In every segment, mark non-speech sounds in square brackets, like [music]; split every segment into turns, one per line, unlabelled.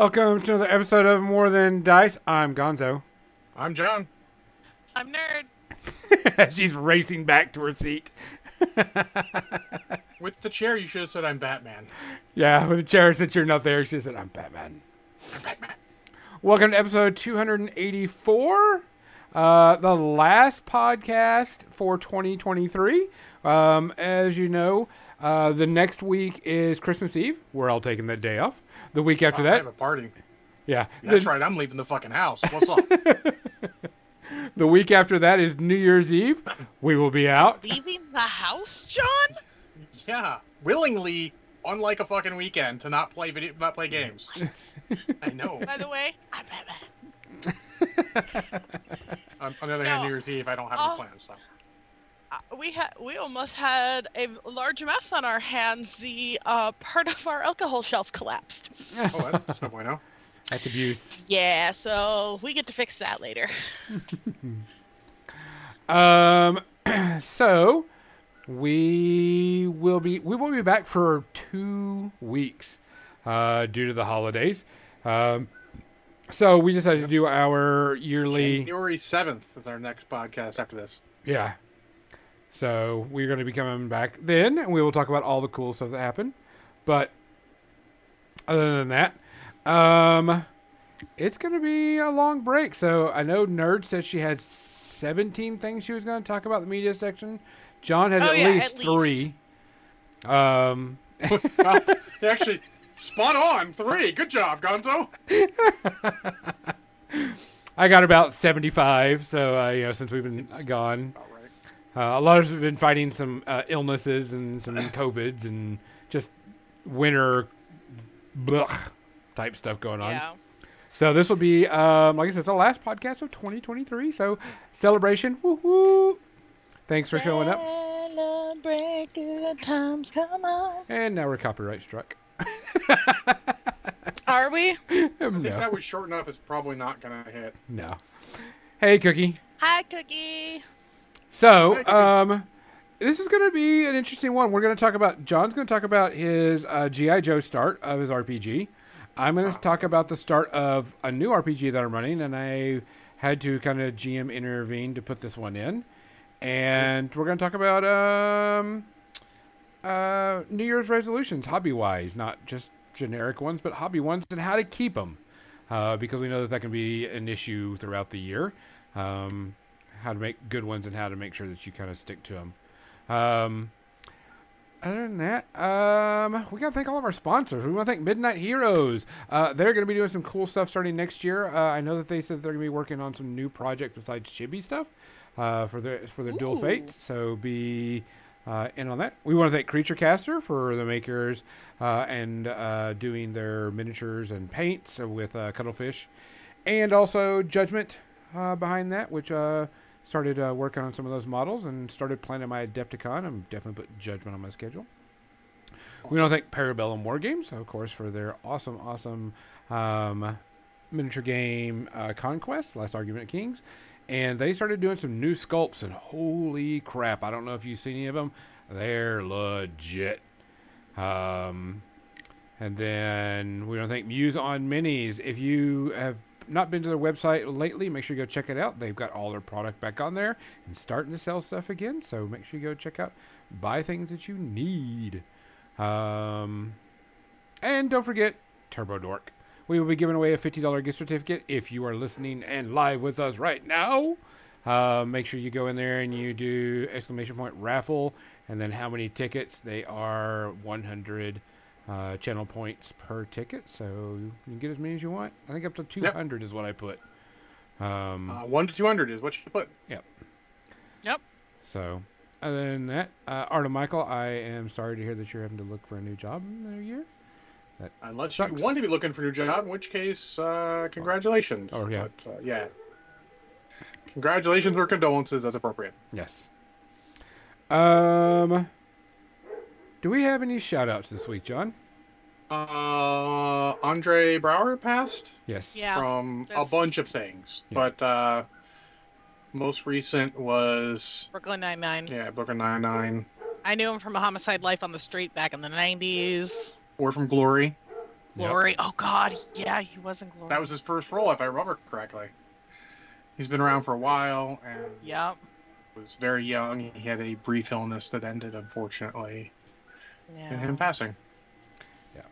Welcome to another episode of More Than Dice. I'm Gonzo.
I'm John.
I'm nerd. [laughs]
She's racing back to her seat. [laughs]
With the chair, you should have said I'm Batman.
Yeah, with the chair since you're not there, she said, I'm Batman.
I'm Batman.
Welcome to episode 284, uh, the last podcast for 2023. Um, as you know, uh, the next week is Christmas Eve. We're all taking that day off. The week after
I
that,
have a party.
yeah,
That's
the,
right. I'm leaving the fucking house. What's up? [laughs]
the week after that is New Year's Eve. We will be out.
Leaving the house, John?
yeah, willingly on like a fucking weekend to not play video, not play games. [laughs] I know.
By the way, I'm Batman. [laughs]
On, on the other hand, New Year's Eve, I don't have
Oh.
any plans. So.
Uh, we had we almost had a large mess on our hands. The uh, part of our alcohol shelf collapsed.
Oh, that's no bueno.
That's abuse.
Yeah, so we get to fix that later. [laughs]
Um, [clears throat] so we will be we will be back for two weeks, uh, due to the holidays. Um, so we decided to do our yearly,
January 7th is our next podcast after this.
yeah. So we're going to be coming back then, and we will talk about all the cool stuff that happened. But other than that, um, it's going to be a long break. So I know Nerd said she had 17 things she was going to talk about the media section. John had
Oh,
at,
yeah,
least
at least.
three. Um, [laughs]
Well, actually, spot on. Three. Good job, Gonzo. [laughs]
I got about 75. So, uh, you know, since we've been gone,
All right.
Uh, a lot of us have been fighting some uh, illnesses and some [coughs] COVIDs and just winter blech type stuff going on.
Yeah.
So this will be, um, like I said, it's the last podcast of 2023. So celebration, woo woo! Thanks for showing up.
Celebrate good times, come on.
And now we're copyright struck. [laughs]
Are we? [laughs]
I think
no,
that was short enough. It's probably not going to hit.
no. Hey, Cookie.
Hi, Cookie.
So, um, this is going to be an interesting one. We're going to talk about John's going to talk about his uh, GI Joe start of his RPG. I'm going to talk about the start of a new RPG that I'm running, and I had to kind of GM intervene to put this one in. And we're going to talk about um, uh, New Year's resolutions, hobby wise, not just generic ones, but hobby ones, and how to keep them. Uh, because we know that that can be an issue throughout the year. Um, how to make good ones and how to make sure that you kind of stick to them. Um, other than that, um, we gotta thank all of our sponsors. We want to thank Midnight Heroes. Uh, they're going to be doing some cool stuff starting next year. Uh, I know that they said they're going to be working on some new projects besides Chibi stuff uh, for the for the Dual Fates. So be uh, in on that. We want to thank Creature Caster for the makers uh, and uh, doing their miniatures and paints with uh, Cuttlefish, and also Judgment uh, behind that, which uh, started uh, working on some of those models and started planning my Adepticon. I'm definitely putting Judgment on my schedule. We want to thank Parabellum War Games, of course, for their awesome, awesome um, miniature game uh, Conquest, Last Argument of Kings. And they started doing some new sculpts, and holy crap, I don't know if you've seen any of them. They're legit. Um, and then we want to thank Muse on Minis. If you have not been to their website lately, make sure you go check it out. They've got all their product back on there and starting to sell stuff again. So make sure you go check out, buy things that you need. Um, and don't forget Turbo Dork. We will be giving away a $50 gift certificate if you are listening and live with us right now. Uh, make sure you go in there and you do exclamation point raffle and then how many tickets. They are 100 uh, channel points per ticket. So you can get as many as you want. I think up to 200 is what I put. Um,
Uh, one to 200 is what you put.
Yep. Yep.
So, other than that, uh, Arno Michael, I am sorry to hear that you're having to look for a new job in the new year. That
Unless
sucks.
you want to be looking for a new job, in which case, uh, congratulations.
Oh, yeah.
But, uh, yeah. Congratulations or condolences as appropriate.
Yes. Um, do we have any shout outs this week, John?
Uh, Andre Braugher passed
Yes.
Yeah.
from a bunch of things,
Yeah.
but uh, most recent was
Brooklyn Nine Nine.
yeah, Brooklyn Nine Nine,
I knew him from a Homicide Life on the Street back in the '90s.
or from Glory.
Yep.
Glory. Oh God, yeah, he was in Glory.
That was his first role, if I remember correctly. He's been around for a while and
Yep.
was very young. He had a brief illness that ended, unfortunately,
Yeah.
in him passing.
Yeah,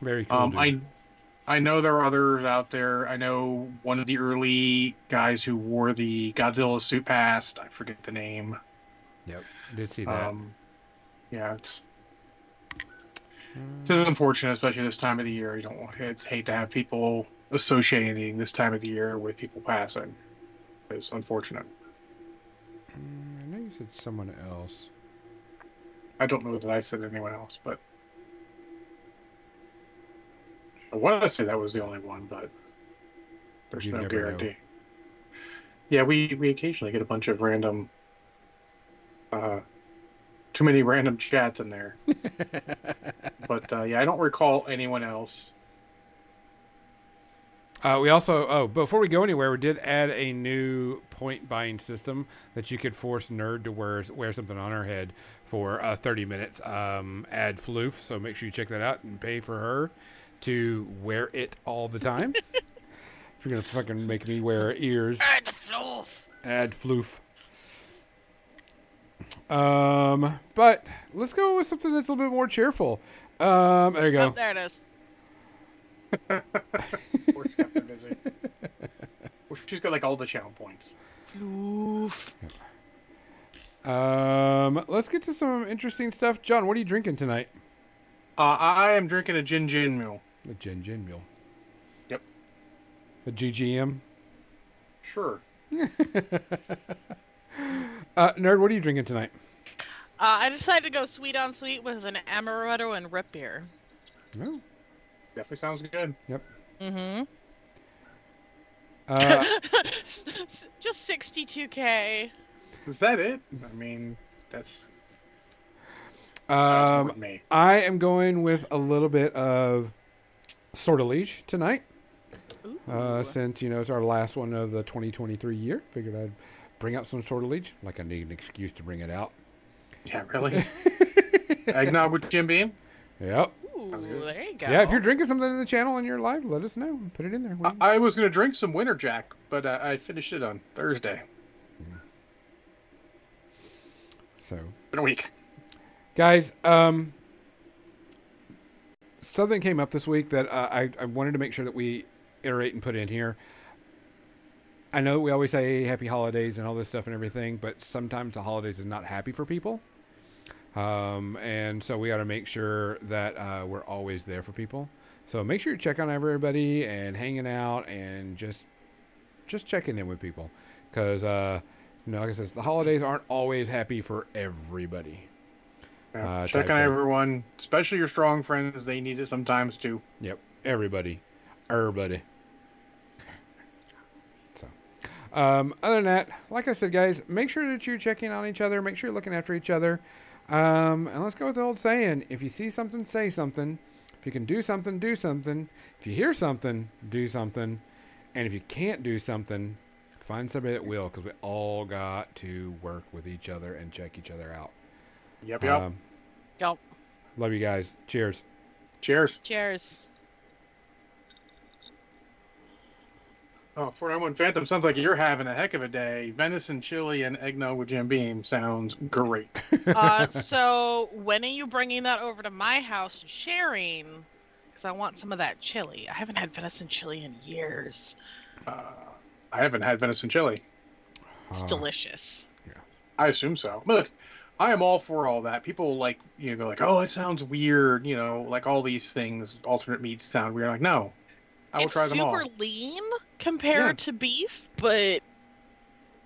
very cool.
Um. I I know there are others out there. I know one of the early guys who wore the Godzilla suit passed. I forget the name.
Yep, I did see that.
Um, yeah, it's it's unfortunate, especially this time of the year. You don't want it's hate to have people associating this time of the year with people passing. It's unfortunate.
Mm, I know you said someone else.
I don't know that I said anyone else, but I want to say that was the only one, but there's
You
no
never know.
guarantee. Yeah, we we occasionally get a bunch of random, uh, too many random chats in there. [laughs] But uh, yeah, I don't recall anyone else.
Uh, we also, oh, before we go anywhere, we did add a new point buying system that you could force Nerd to wear wear something on her head for uh, 30 minutes. Um, add Floof, so make sure you check that out and pay for her to wear it all the time. [laughs] if you're gonna fucking make me wear ears,
Add floof. fluff.
add Floof. Um, but let's go with something that's a little bit more cheerful. Um, there you
Oh,
go.
there it is.
Poor kept her busy. [laughs] Well, She's got like all the channel points.
Floof.
Um, let's get to some interesting stuff. John, what are you drinking tonight?
Uh, I am drinking a gin gin mule.
A Gin Gin Mule.
Yep.
A GGM.
Sure. [laughs]
Uh, nerd, what are you drinking tonight?
Uh, I decided to go sweet on sweet with an amaretto and root beer.
Oh,
Definitely sounds good. Yep.
Mm-hmm.
uh, [laughs]
Just 62k.
Is that it? I mean, that's, that's
um,
more me.
I am going with a little bit of Sortilege tonight.
Ooh.
Uh, since you know it's our last one of the 2023 year, figured I'd bring out some Sortilege. Like I need an excuse to bring it out.
Yeah, really. [laughs] Eggnog with Jim Beam.
Yep.
Ooh, there you go.
Yeah, if you're drinking something in the channel and you're live, let us know. Put it in there.
I, I was gonna drink some Winter Jack, but uh, I finished it on Thursday.
So
Been a week.
Guys, um, something came up this week that uh, I, I wanted to make sure that we iterate and put in here. I know we always say happy holidays and all this stuff and everything, but sometimes the holidays is not happy for people. Um, and so we got to make sure that uh, we're always there for people. So make sure you check on everybody and hanging out and just just checking in with people because uh, you know, like I said, the holidays aren't always happy for everybody.
Yeah.
Uh,
Check on
thing.
everyone, especially your strong friends. They need it sometimes too.
Yep, everybody, everybody. So, um, other than that, like I said, guys, make sure that you're checking on each other. Make sure you're looking after each other. Um, and let's go with the old saying: if you see something, say something. If you can do something, do something. If you hear something, do something. And if you can't do something, find somebody that will, because we all got to work with each other and check each other out.
Yep, yep.
Um,
Yep.
love you guys. Cheers.
Cheers.
Cheers.
Oh, 491 Phantom sounds like you're having a heck of a day. Venison chili and eggnog with Jim Beam sounds great. [laughs]
Uh, so when are you bringing that over to my house and sharing? Because I want some of that chili. I haven't had venison chili in years.
Uh, I haven't had venison chili.
It's
Uh,
delicious.
I assume so. Look, I am all for all that. People like you know go like, oh, it sounds weird. You know, like all these things, alternate meats sound weird. like, no, I will
it's
try them all.
It's super lean compared to beef, but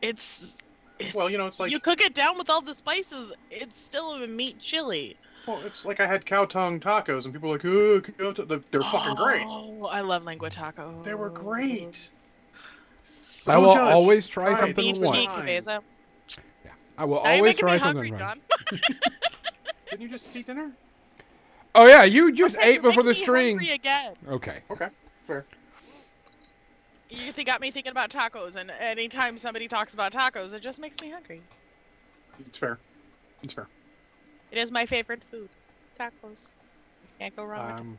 it's, it's
Well, you know, it's like
you cook it down with all the spices. It's still a meat chili.
well, it's like I had cow tongue tacos, and people are like, oh, cow tongue." They're- they're fucking great.
Oh, I love lengua taco.
They were great. So
I will
judge.
always try
Try
something
Beef
once.
cheek,
Fine.
Cabeza.
I will
Now
always try
me
something.
hungry,
John.
John. [laughs]
Didn't you just eat dinner?
Oh yeah, you just
Okay,
ate before the
making me
string.
again.
Okay.
Okay, fair.
You think got me thinking about tacos, and anytime somebody talks about tacos, it just makes me hungry.
It's fair. It's fair.
It is my favorite food. Tacos. Can't go wrong with
Um,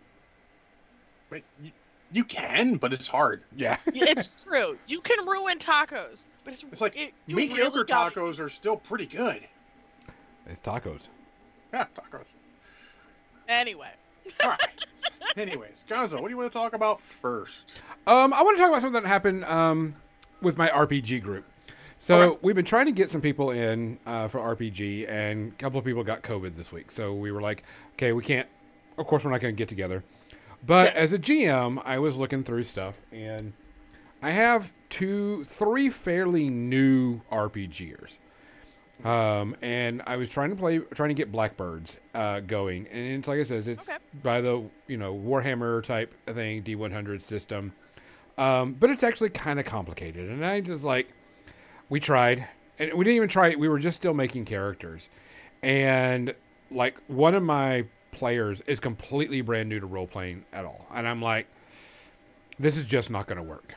Wait, you, you can, but it's hard. [laughs]
Yeah.
it's true. You can ruin tacos, but it's,
It's like
it, you
mediocre
really gotta-
tacos are still pretty good.
It's tacos.
Yeah, tacos.
Anyway,
All right. Anyways, Gonzo, what do you want to talk about first?
Um, I want to talk about something that happened um, with my RPG group. So
Okay.
we've been trying to get some people in uh, for RPG, and a couple of people got COVID this week. So we were like, okay, we can't. Of course, we're not going to get together. But as a GM, I was looking through stuff, and I have two, three fairly new RPGers. Um, and I was trying to play, trying to get Blackbirds uh, going, and it's like I says, it's
Okay.
by the you know Warhammer type thing, D100 system, um, but it's actually kind of complicated. And I just like, we tried, and we didn't even try it. We were just still making characters, and like one of my players is completely brand new to role playing at all, and I'm like, this is just not going to work.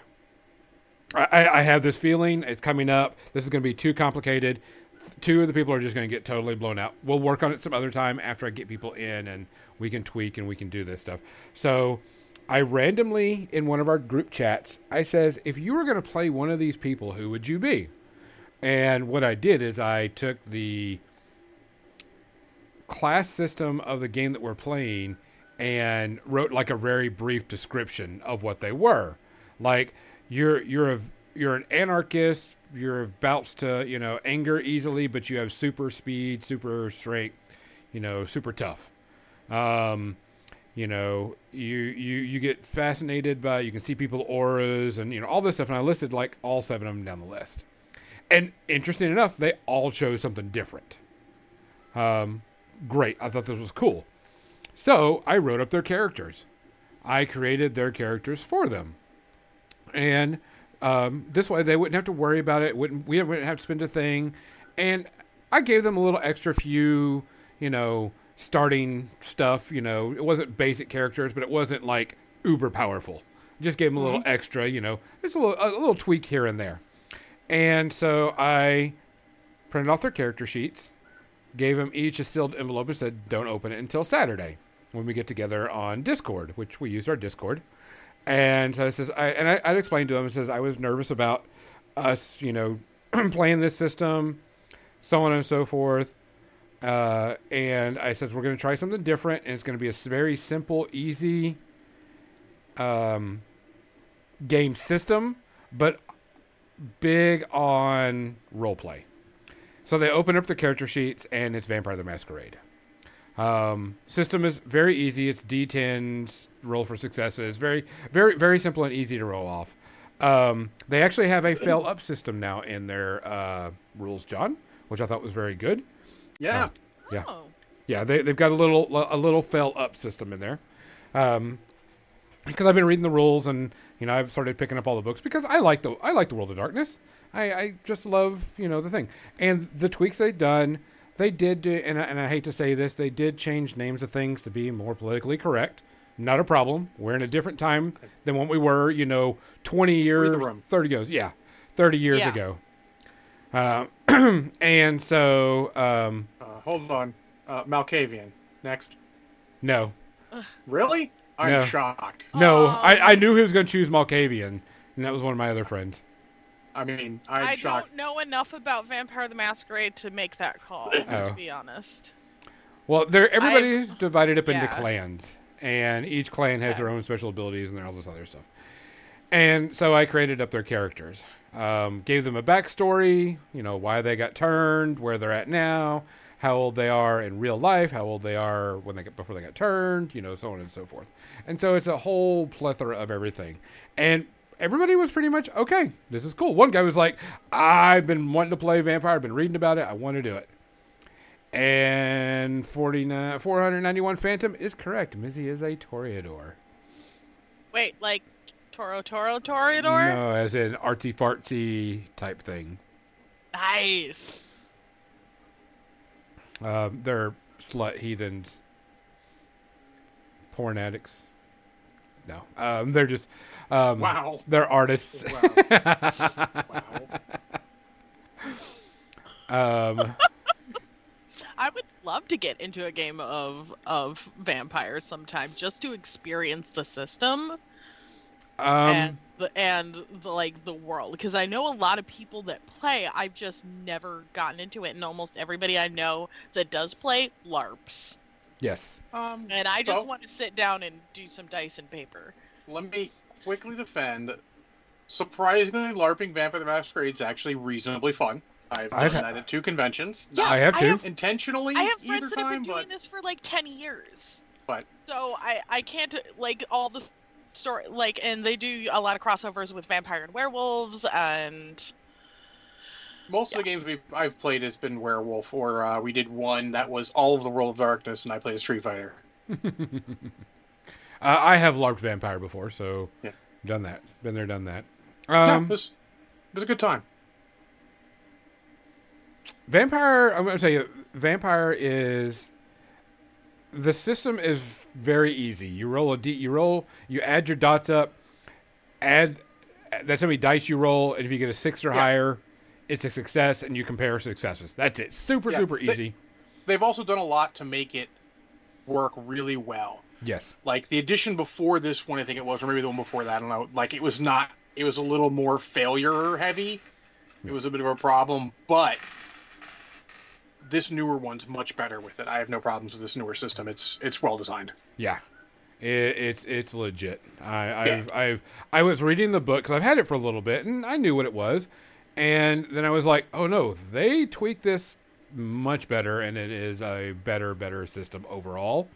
I, I have this feeling it's coming up. This is going to be too complicated. Two of the people are just going to get totally blown out. We'll work on it some other time after I get people in and we can tweak and we can do this stuff. So I randomly in one of our group chats, I says, if you were going to play one of these people, who would you be? And what I did is I took the class system of the game that we're playing and wrote like a very brief description of what they were. Like you're you're a you're an anarchist, you're bouts to, you know, anger easily, but you have super speed, super strength, you know, super tough. Um you know, you you you get fascinated by you can see people auras and you know all this stuff and I listed like all seven of them down the list. And interesting enough, they all chose something different. Um great. I thought this was cool. So I wrote up their characters. I created their characters for them, and um, this way they wouldn't have to worry about it. Wouldn't we wouldn't have to spend a thing, and I gave them a little extra few, you know, starting stuff. You know, it wasn't basic characters, but it wasn't like uber powerful. Just gave them a little extra. You know, just a little a little tweak here and there, and so I printed off their character sheets gave them each a sealed envelope and said, "Don't open it until Saturday when we get together on Discord, which we use our Discord." And so it says, I, and I, I explained to him, says, I was nervous about us, you know, [clears throat] playing this system, so on and so forth. Uh, and I said, we're going to try something different, and it's going to be a very simple, easy um, game system, but big on role play. So they open up the character sheets, and it's Vampire the Masquerade. Um, system is very easy. It's D10s, roll for successes. Very, very, very simple and easy to roll off. Um, they actually have a fail up system now in their uh, rules, John, which I thought was very good.
Yeah.
Yeah.
Oh.
Yeah, they they've got a little a little fail up system in there. Um, because I've been reading the rules and you know I've started picking up all the books because I like the I like the World of Darkness. I, I just love you know the thing and the tweaks they've done. They did do, and I, and I hate to say this, they did change names of things to be more politically correct. Not a problem. We're in a different time than what we were, you know, twenty years, thirty years, yeah, thirty years
Yeah.
ago. Uh, [clears throat] and so um,
Uh, hold on. Uh, Malkavian. Next.
no,
Really? I'm
No.
shocked.
No, I, I knew he was going to choose Malkavian, and that was one of my other friends.
I mean, I'm
I
shocked.
don't know enough about Vampire the Masquerade to make that call, [laughs]
Oh.
to be honest.
Well, there everybody's divided up into clans, and each clan has their own special abilities and all this other stuff. And so I created up their characters, um, gave them a backstory, you know, why they got turned, where they're at now, how old they are in real life, how old they are when they get before they got turned, you know, so on and so forth. And so it's a whole plethora of everything. And everybody was pretty much okay. This is cool. One guy was like, "I've been wanting to play vampire. I've been reading about it. I want to do it." And 49, 491 Phantom is correct. Mizzy is a Toreador.
Wait, like Toro Toro Toreador?
No, as in artsy fartsy type thing.
Nice.
Um, they're slut heathens, porn addicts. No, um, they're just um,
Wow.
They're artists.
Wow. wow.
Um,
I would love to get into a game of of vampires sometime just to experience the system
Um,
and the and the like the world because I know a lot of people that play. I've just never gotten into it, and almost everybody I know that does play larps.
yes.
Um,
And I just
so,
want to sit down and do some dice and paper.
let me quickly defend. Surprisingly, LARPing Vampire the Masquerade is actually reasonably fun. I've done
I've-
that at two conventions.
Yeah,
I have
I
too.
have-
intentionally
I have
either
friends that have been doing
but
this for like ten years.
But-
so I I can't like all the story like and they do a lot of crossovers with vampire and werewolves and
most of the games we've I've played has been Werewolf, or uh, we did one that was all of the World of Darkness, and I played a Street Fighter. [laughs]
uh, I have LARPed vampire before, so
Yeah.
done that. Been there, done that.
yeah,
Um,
it was, it was a good time.
Vampire, I'm going to tell you, Vampire is the system is very easy. You roll a d, you roll, you add your dots up, add that's how many dice you roll, and if you get a six or
Yeah.
higher, it's a success, and you compare successes. That's it. Super,
Yeah,
super
they-
easy.
They've also done a lot to make it work really well.
Yes.
Like the edition before this one, I think it was, or maybe the one before that. I don't know. Like it was not. It was a little more failure heavy. It was a bit of a problem, but this newer one's much better with it. I have no problems with this newer system. It's it's well designed.
Yeah, it, it's it's legit. I, I've I've I was reading the book because I've had it for a little bit and I knew what it was, and then I was like, oh no, they tweaked this much better, and it is a better better system overall.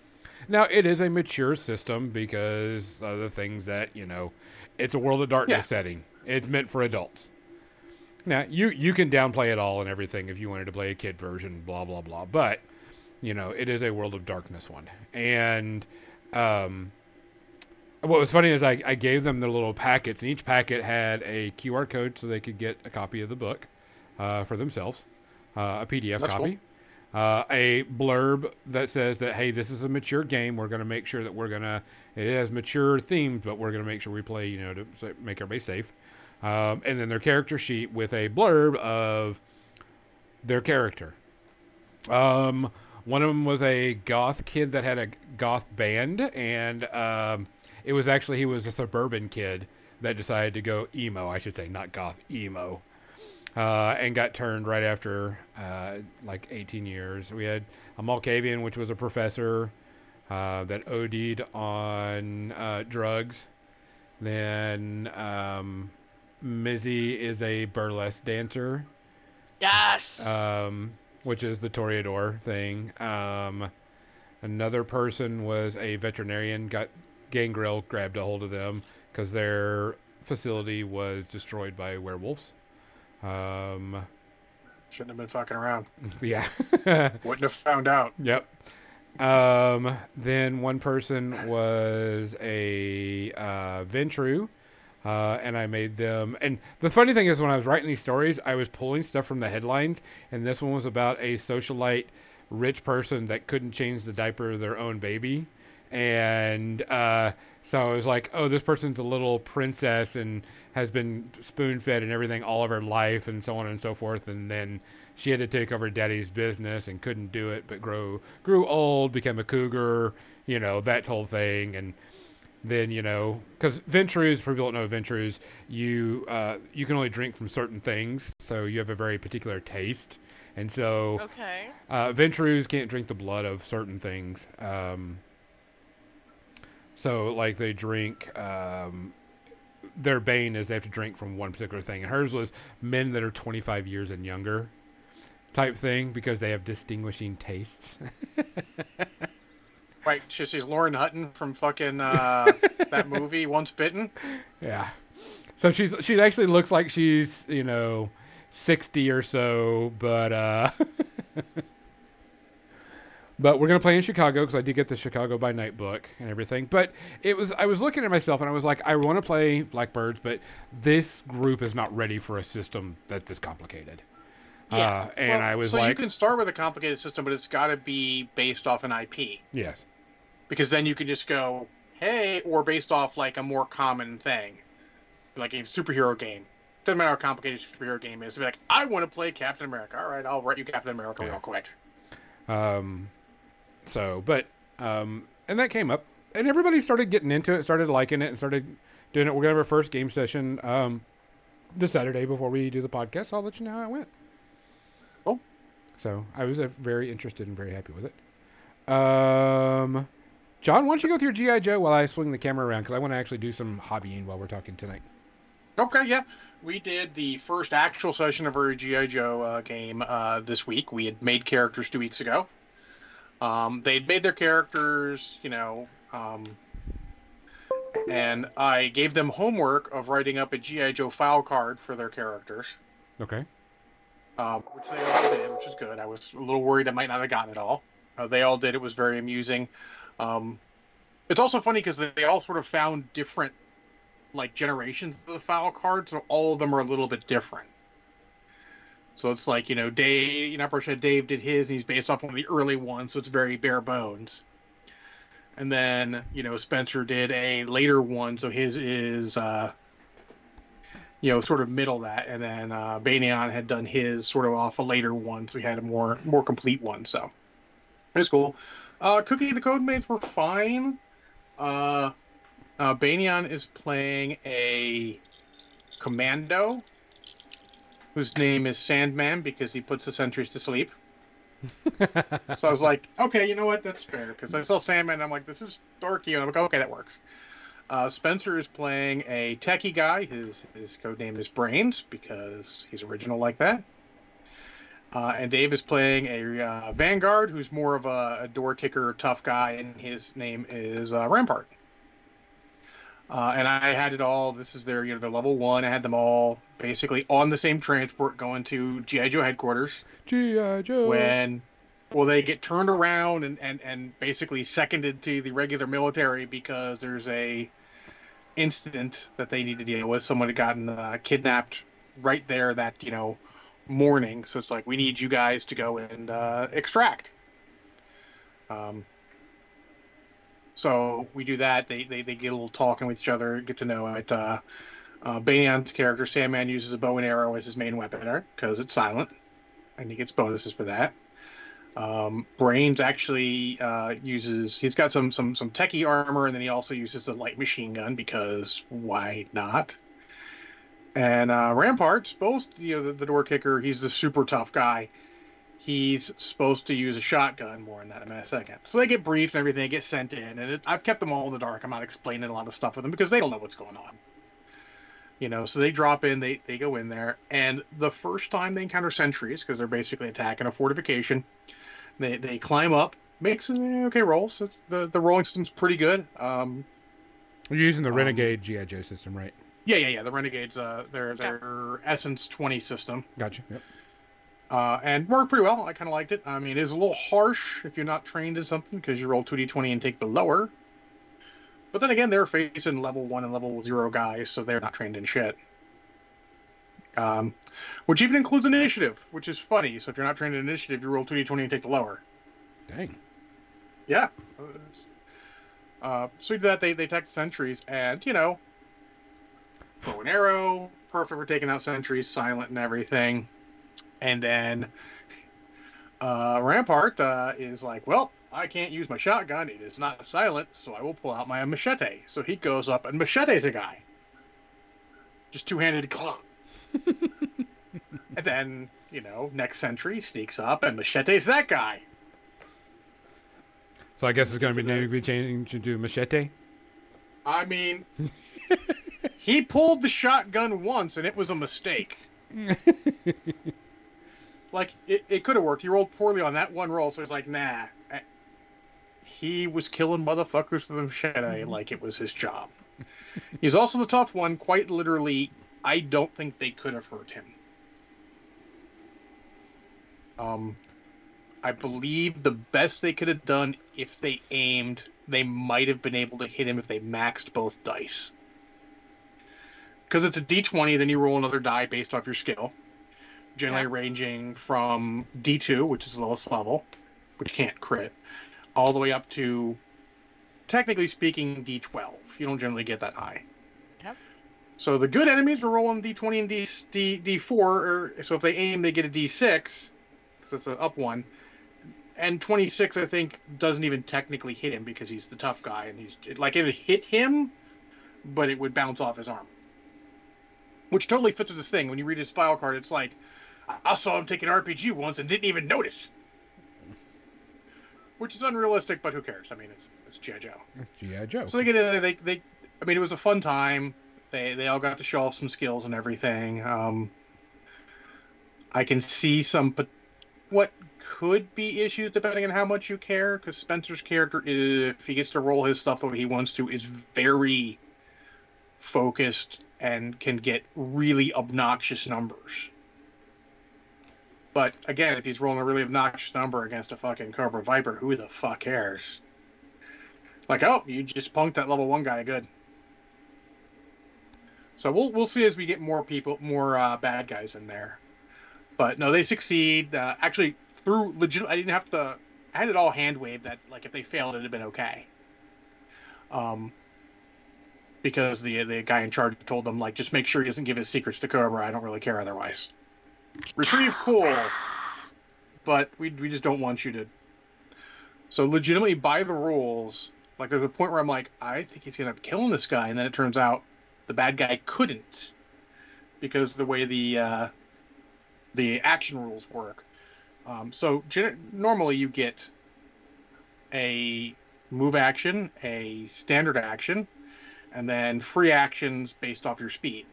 Now it is a mature system because of the things that you know, it's a World of Darkness
Yeah.
setting. It's meant for adults. Now you you can downplay it all and everything if you wanted to play a kid version, blah blah blah. But you know it is a World of Darkness one, and um, what was funny is I, I gave them their little packets, and each packet had a QR code so they could get a copy of the book uh, for themselves, uh, a PDF
That's
copy, uh, a blurb that says that hey, this is a mature game. We're going to make sure that we're going to it has mature themes, but we're going to make sure we play you know to make everybody safe. Um, and then their character sheet with a blurb of their character. Um, one of them was a goth kid that had a goth band, and um, it was actually he was a suburban kid that decided to go emo. I should say, not goth, emo, uh, and got turned right after uh, like 18 years. We had a Malkavian, which was a professor uh, that OD'd on uh, drugs. Then um, Mizzy is a burlesque dancer
yes.
um, which is the Toreador thing. Um, another person was a veterinarian. Got Gangrel grabbed a hold of them because their facility was destroyed by werewolves. Um,
Shouldn't have been fucking around. [laughs]
yeah. [laughs]
Wouldn't have found out.
Yep. Um, then one person was a uh, Ventrue, uh, and I made them. And the funny thing is, when I was writing these stories, I was pulling stuff from the headlines, and this one was about a socialite rich person that couldn't change the diaper of their own baby. And uh, so I was like, oh, this person's a little princess and has been spoon fed and everything all of her life, and so on and so forth. And then she had to take over daddy's business and couldn't do it, but grow grew old, became a cougar, you know, that whole thing. And then you know, because Ventrues, for people that know Ventrues, you uh, you can only drink from certain things, so you have a very particular taste. And so
okay.
uh, Ventrues can't drink the blood of certain things. Um, so, like, they drink. Um, their bane is they have to drink from one particular thing. And hers was men that are 25 years and younger type thing because they have distinguishing tastes. [laughs]
Right, she sees Lauren Hutton from fucking uh, [laughs] that movie Once Bitten.
yeah. So she's she actually looks like she's you know 60 or so, but uh, [laughs] but we're gonna play in Chicago because I did get the Chicago by Night book and everything. But it was I was looking at myself and I was like, I want to play Blackbirds, but this group is not ready for a system that's this complicated.
Yeah.
Uh, and
Well,
I was
so
like,
you can start with a complicated system, but it's got to be based off an IP
yes,
because then you can just go, hey, or based off like a more common thing, like a superhero game. Doesn't matter how complicated a superhero game is. Be like, I want to play Captain America. All right, I'll write you Captain America
Yeah.
real quick.
Um, so, but um, and that came up, and everybody started getting into it, started liking it, and started doing it. We're gonna have our first game session um, this Saturday before we do the podcast. I'll let you know how it went.
Oh,
So I was uh, very interested and very happy with it. Um, John, why don't you go through GI Joe while I swing the camera around because I want to actually do some hobbying while we're talking tonight.
Okay, yeah. We did the first actual session of our GI Joe uh, game uh, this week. We had made characters two weeks ago. Um, they'd made their characters, you know, um, and I gave them homework of writing up a GI Joe file card for their characters,
Okay.
um, which they all did, which is good. I was a little worried I might not have gotten it all. Uh, they all did. It was very amusing. Um, it's also funny because they all sort of found different like generations of the file card, so all of them are a little bit different. So it's like you know, Dave, you know, Shed Dave did his, and he's based off one of the early ones, so it's very bare bones. And then you know, Spencer did a later one, so his is uh, you know, sort of middle that, and then uh, Banyan had done his sort of off a later one, so he had a more more complete one. So it's cool. Uh, Cookie the Codemates were fine. Uh, uh, Banyan is playing a commando whose name is Sandman because he puts the sentries to sleep. [laughs] so I was like, okay, you know what? That's fair because I saw Sandman. And I'm like, this is dorky. And I'm like, okay, that works. Uh, Spencer is playing a techie guy. His his code name is Brains because he's original like that. Uh, and Dave is playing a uh, Vanguard who's more of a, a door kicker, tough guy, and his name is uh, Rampart. Uh, and I had it all. This is their, you know, their level one. I had them all basically on the same transport going to GI Joe headquarters.
GI Joe.
When, well, they get turned around and, and, and basically seconded to the regular military because there's a incident that they need to deal with. Someone had gotten uh, kidnapped right there that you know morning. So it's like we need you guys to go and uh, extract. Um, so we do that. They, they they get a little talking with each other, get to know it. Uh, uh, Banyan's character Sandman uses a bow and arrow as his main weapon because it's silent, and he gets bonuses for that. Um, Brains actually uh, uses. He's got some some some techie armor, and then he also uses the light machine gun because why not? And uh, Rampart's both you know, the, the door kicker. He's the super tough guy. He's supposed to use a shotgun. More on that in a second. So they get briefed and everything. They get sent in, and it, I've kept them all in the dark. I'm not explaining a lot of stuff with them because they don't know what's going on. You know, so they drop in, they they go in there, and the first time they encounter sentries because they're basically attacking a fortification, they they climb up, makes an okay roll. So the the rolling system's pretty good. Um,
You're using the
Um,
Renegade GI Joe system, right?
yeah, yeah, yeah. The Renegades, uh, their their Essence 20 system.
Gotcha. Yep.
Uh, and worked pretty well. I kind of liked it. I mean, it is a little harsh if you're not trained in something because you roll 2d20 and take the lower. But then again, they're facing level one and level zero guys, so they're not trained in shit. Um, which even includes initiative, which is funny. So if you're not trained in initiative, you roll 2d20 and take the lower.
Dang.
Yeah. Uh, so we do that. They they attack sentries, and you know, bow and arrow, perfect for taking out sentries, silent and everything. And then uh, Rampart uh, is like, well, I can't use my shotgun. It is not silent, so I will pull out my machete. So he goes up and machetes a guy. Just two-handed claw. [laughs] and then, you know, next sentry sneaks up and machetes that guy.
So I guess it's going to be maybe changed to Machete.
I mean, [laughs] he pulled the shotgun once and it was a mistake. [laughs] like, it, it could have worked. He rolled poorly on that one roll, so he's like, nah. Eh, He was killing motherfuckers with a machete like it was his job. [laughs] He's also the tough one. Quite literally, I don't think they could have hurt him. Um, I believe the best they could have done if they aimed, they might have been able to hit him if they maxed both dice. Because it's a d20, then you roll another die based off your skill. Generally
Yeah.
ranging from d2, which is the lowest level, which can't crit, all the way up to, technically speaking, d12. You don't generally get that high.
Yep.
So the good enemies are rolling d20 and d, d, d4, or so if they aim, they get a d6, because it's an up one and 26 I think doesn't even technically hit him because he's the tough guy and he's like it would hit him, but it would bounce off his arm. Which totally fits with this thing. When you read his file card, it's like I saw him take an RPG once and didn't even notice. Which is unrealistic, but who cares? I mean, it's it's GI Joe.
GI Joe.
So they get in there. They, they I mean, it was a fun time. They they all got to show off some skills and everything. Um, I can see some, but what could be issues depending on how much you care. Because Spencer's character, if he gets to roll his stuff the way he wants to, is very focused and can get really obnoxious numbers. But again, if he's rolling a really obnoxious number against a fucking Cobra Viper, who the fuck cares? Like, oh, you just punked that level one guy. Good. So we'll we'll see as we get more people, more uh, bad guys in there. But no, they succeed. Uh, actually, through legit, I didn't have to. I had it all hand waved that like if they failed, it'd have been okay. Um, because the the guy in charge told them like just make sure he doesn't give his secrets to Cobra. I don't really care otherwise. Retrieve cool, but we we just don't want you to. So legitimately by the rules, like there's a point where I'm like, I think he's gonna end up killing this guy, and then it turns out the bad guy couldn't because the way the uh, the action rules work. Um, so gen- normally you get a move action, a standard action, and then free actions based off your speed.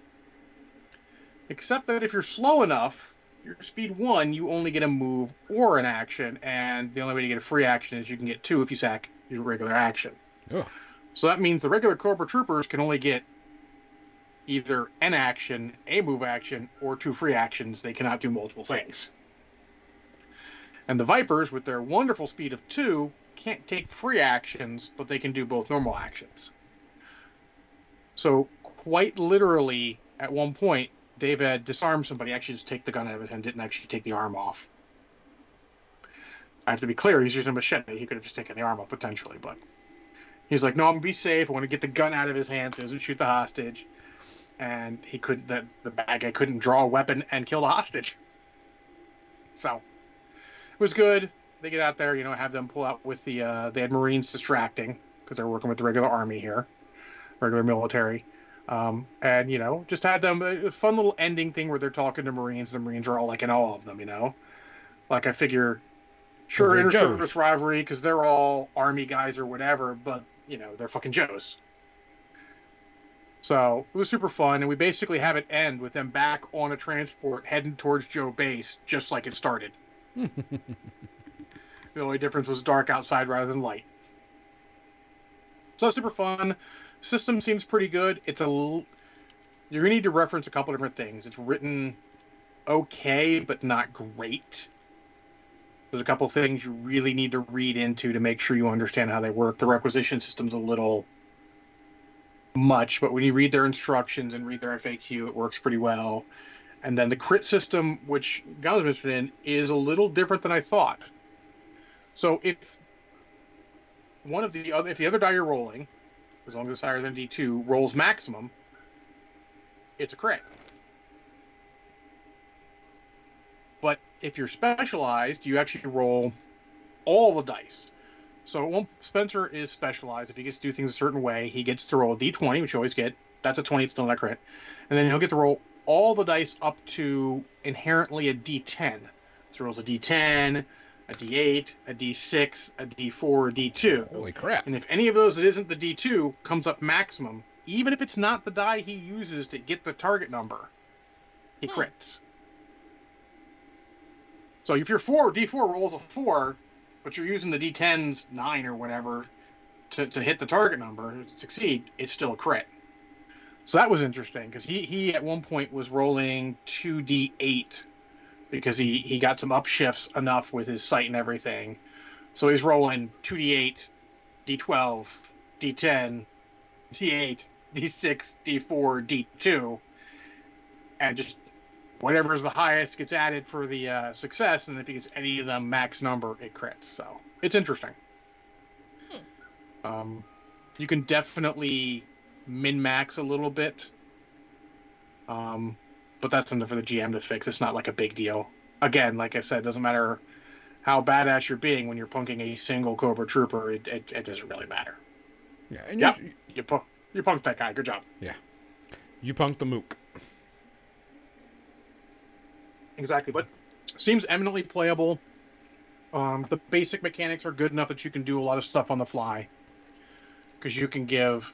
Except that if you're slow enough, your speed one, you only get a move or an action, and the only way to get a free action is you can get two if you sack your regular action.
Oh.
So that means the regular Cobra Troopers can only get either an action, a move action, or two free actions. They cannot do multiple things. And the Vipers, with their wonderful speed of two, can't take free actions, but they can do both normal actions. So, quite literally, at one point, Dave had disarmed somebody, actually just take the gun out of his hand, didn't actually take the arm off. I have to be clear, he's using a machete. He could have just taken the arm off potentially, but he's like, "No, I'm gonna be safe. I want to get the gun out of his hand so he doesn't shoot the hostage." And he couldn't. The, the bad guy couldn't draw a weapon and kill the hostage. So it was good. They get out there, you know, have them pull out with the. Uh, they had Marines distracting because they're working with the regular army here, regular military. Um, and you know, just had them a fun little ending thing where they're talking to Marines. The Marines are all like in awe of them, you know. Like I figure, sure,
They're
inter-service rivalry because they're all army guys or whatever, but you know they're fucking Joes. So it was super fun, and we basically have it end with them back on a transport heading towards Joe Base, just like it started. [laughs] the only difference was dark outside rather than light. So super fun. System seems pretty good. It's a l- you're gonna need to reference a couple different things. It's written okay, but not great. There's a couple things you really need to read into to make sure you understand how they work. The requisition system's a little much, but when you read their instructions and read their FAQ, it works pretty well. And then the crit system, which mentioned in, is a little different than I thought. So if one of the other, if the other die you're rolling, as long as it's higher than D2, rolls maximum, it's a crit. But if you're specialized, you actually roll all the dice. So Spencer is specialized. If he gets to do things a certain way, he gets to roll a d20, which you always get. That's a 20, it's still not a crit. And then he'll get to roll all the dice up to inherently a d10. So he rolls a d10, a d8, a d6, a d4, a d2.
Holy crap.
And if any of those that isn't the D2 comes up maximum, even if it's not the die he uses to get the target number, he
Hmm.
crits. So if your four D4 rolls a four, but you're using the D10's nine or whatever to, to hit the target number to succeed, it's still a crit. So that was interesting because he, he at one point was rolling two D8 because he, he got some upshifts enough with his sight and everything. So he's rolling 2d8, d12, d10, d8, d6, d4, d2, and just whatever's the highest gets added for the uh, success, and if he gets any of the max number, it crits. So it's interesting. Um, you can definitely min max a little bit, um, but that's something for the GM to fix. It's not like a big deal. Again, like I said, it doesn't matter how badass you're being when you're punking a single Cobra Trooper, it, it, it doesn't really matter.
Yeah, and
Yep.
you,
You punk, you punked that guy. Good job. Yeah.
You punked the mook.
Exactly, but seems eminently playable. Um, the basic mechanics are good enough that you can do a lot of stuff on the fly. Because you can give,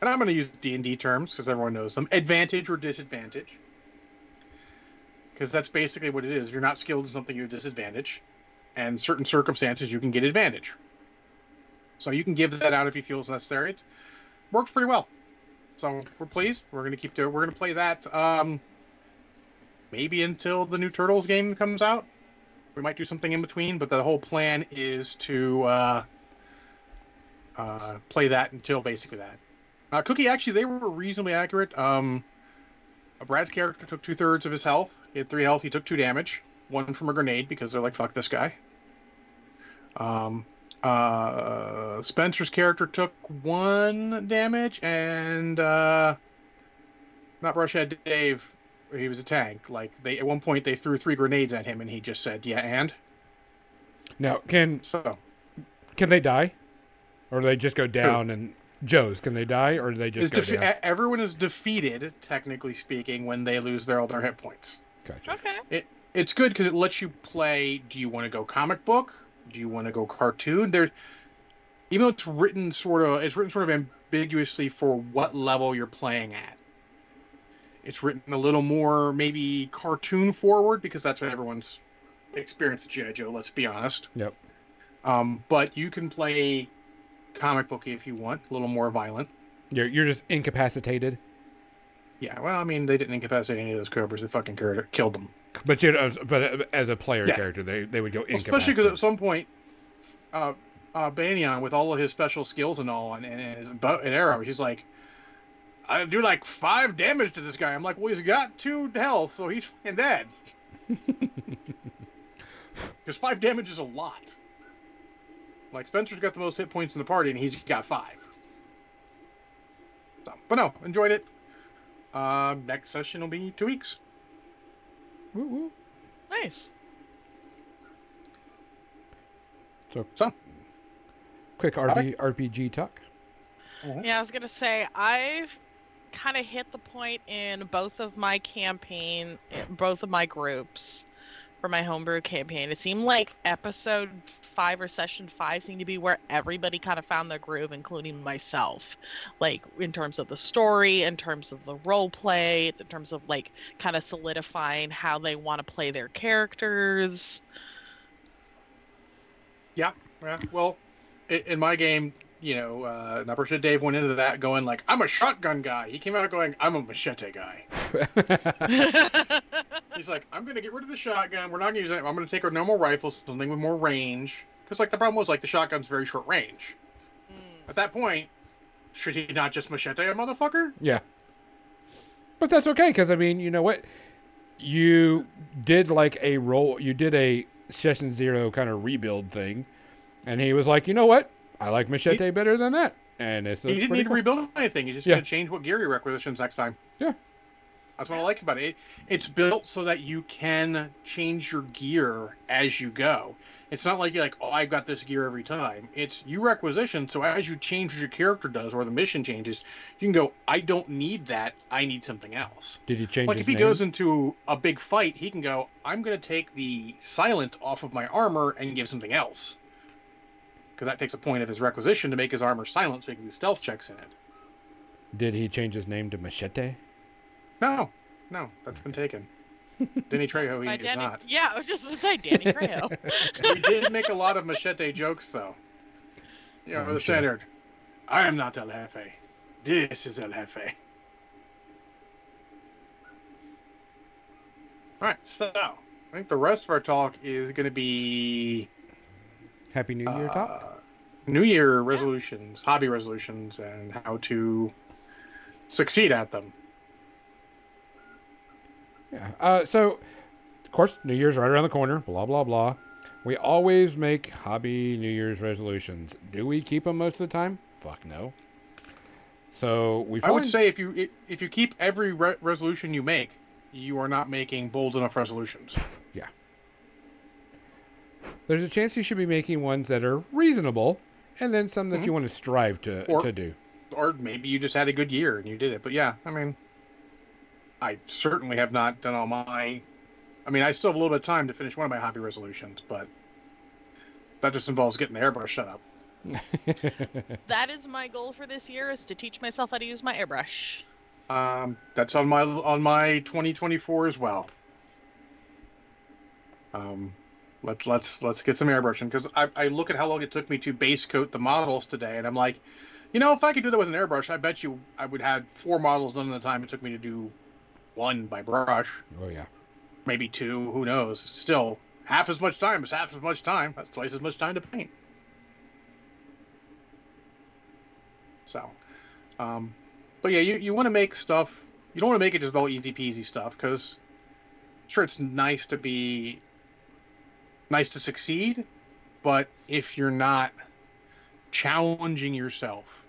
and I'm going to use D and D terms because everyone knows them: advantage or disadvantage. Because that's basically what it is. You're not skilled in something, you're disadvantage, and certain circumstances you can get advantage. So you can give that out if you feel it's necessary. It works pretty well. So we're pleased. We're going to keep doing. We're to play that. Um, maybe until the new Turtles game comes out. We might do something in between, but the whole plan is to uh, uh, play that until basically that. Uh, Cookie, actually, they were reasonably accurate. Um, Brad's character took two thirds of his health. He had three health. He took two damage, one from a grenade because they're like, fuck this guy. Um, uh, Spencer's character took one damage, and uh, not Brushhead Dave he was a tank. Like they at one point they threw three grenades at him and he just said, "Yeah, and."
Now, can
So
can they die, or do they just go down? And Joe's, can they die, or do they just go
defe- everyone is defeated, technically speaking, when they lose their all their hit points.
Gotcha.
Okay.
It's good because it lets you play. Do you want to go comic book? Do you want to go cartoon? There, even though it's written sort of, it's written sort of ambiguously for what level you're playing at. It's written a little more maybe cartoon forward because that's what everyone's experienced GI Joe. Let's be honest.
Yep.
Um, but you can play comic booky if you want, a little more violent.
You're you're just incapacitated,
Yeah, well, I mean, they didn't incapacitate any of those cobras. They fucking killed them.
but you know, but as a player
Yeah.
character, they they would go
Well, especially because at some point, uh, uh, Banyan, with all of his special skills and all, and, and his bow and arrow, he's like, I do like five damage to this guy. I'm like, well, he's got two health, so he's fucking dead. [laughs] Because five damage is a lot. Like Spencer's got the most hit points in the party, and he's got five. So, but no, enjoyed it. Uh, next session will be two weeks.
Woo, woo.
Nice.
So,
So.
quick RP, RPG talk.
Yeah, I was gonna say I've kind of hit the point in both of my campaign, both of my groups for my homebrew campaign. It seemed like episode five or session five seemed to be where everybody kind of found their groove, including myself. Like in terms of the story, in terms of the role play, in terms of like kind of solidifying how they want to play their characters.
Yeah, yeah. well, in my game, you know, uh, Numbershit Dave went into that going like, "I'm a shotgun guy." He came out going, "I'm a machete guy." [laughs] [laughs] [laughs] He's like, "I'm going to get rid of the shotgun. We're not going to use it. I'm going to take our normal rifles, something with more range." Because like the problem was like the shotgun's very short range.
Mm.
At that point, should he not just machete a motherfucker?
Yeah. But that's okay because I mean, you know what? You did like a roll. You did a session zero kind of rebuild thing, and he was like, you know what? I like machete better than that. And it's,
he
it's
didn't need
cool.
to rebuild anything. He just
Yeah.
got to change what gear he requisitions next time.
Yeah.
That's what I like about it. it. It's built so that you can change your gear as you go. It's not like you're like, oh, I've got this gear every time. It's you requisition, so as you change what your character does or the mission changes, you can go, I don't need that. I need something else.
Did you change
Like if he
name?
goes into a big fight, he can go, I'm going to take the silent off of my armor and give something else. Because that takes a point of his requisition to make his armor silent so he can do stealth checks in it.
Did he change his name to Machete?
No, no, that's been taken. [laughs] Danny Trejo, he
By
is
Danny-
not.
Yeah, I was just gonna say Danny [laughs] Trejo.
We did make a lot of machete jokes, though. Yeah, know,
I'm
the
sure.
standard. I am not El Jefe. This is El Jefe. All right, so I think the rest of our talk is going to be
Happy New Year talk.
uh, New Year resolutions, hobby resolutions, and how to succeed at them.
Yeah. Uh, so, of course, New Year's right around the corner. Blah blah blah. We always make hobby New Year's resolutions. Do we keep them most of the time? Fuck no. So we.
I would say if you if- you keep every re- resolution you make, you are not making bold enough resolutions. Yeah.
There's a chance you should be making ones that are reasonable, and then some that
Mhm.
you want to strive to
Or-
to do.
or maybe you just had a good year and you did it. But yeah, I mean, I certainly have not done all my. I mean, I still have a little bit of time to finish one of my hobby resolutions, but that just involves getting the airbrush shut up. [laughs]
That is my goal for this year: is to teach myself how to use my airbrush.
Um, that's on my on my 2024 as well. Um, let's let's let's get some airbrushing because I, I look at how long it took me to base coat the models today, and I'm like, you know, if I could do that with an airbrush, I bet you I would have four models done in the time it took me to do one by brush,
oh yeah.
maybe two. Who knows? Still, half as much time is half as much time. That's twice as much time to paint. So, um, but yeah, you, you want to make stuff. You don't want to make it just all easy peasy stuff because, sure, it's nice to be nice to succeed, but if you're not challenging yourself,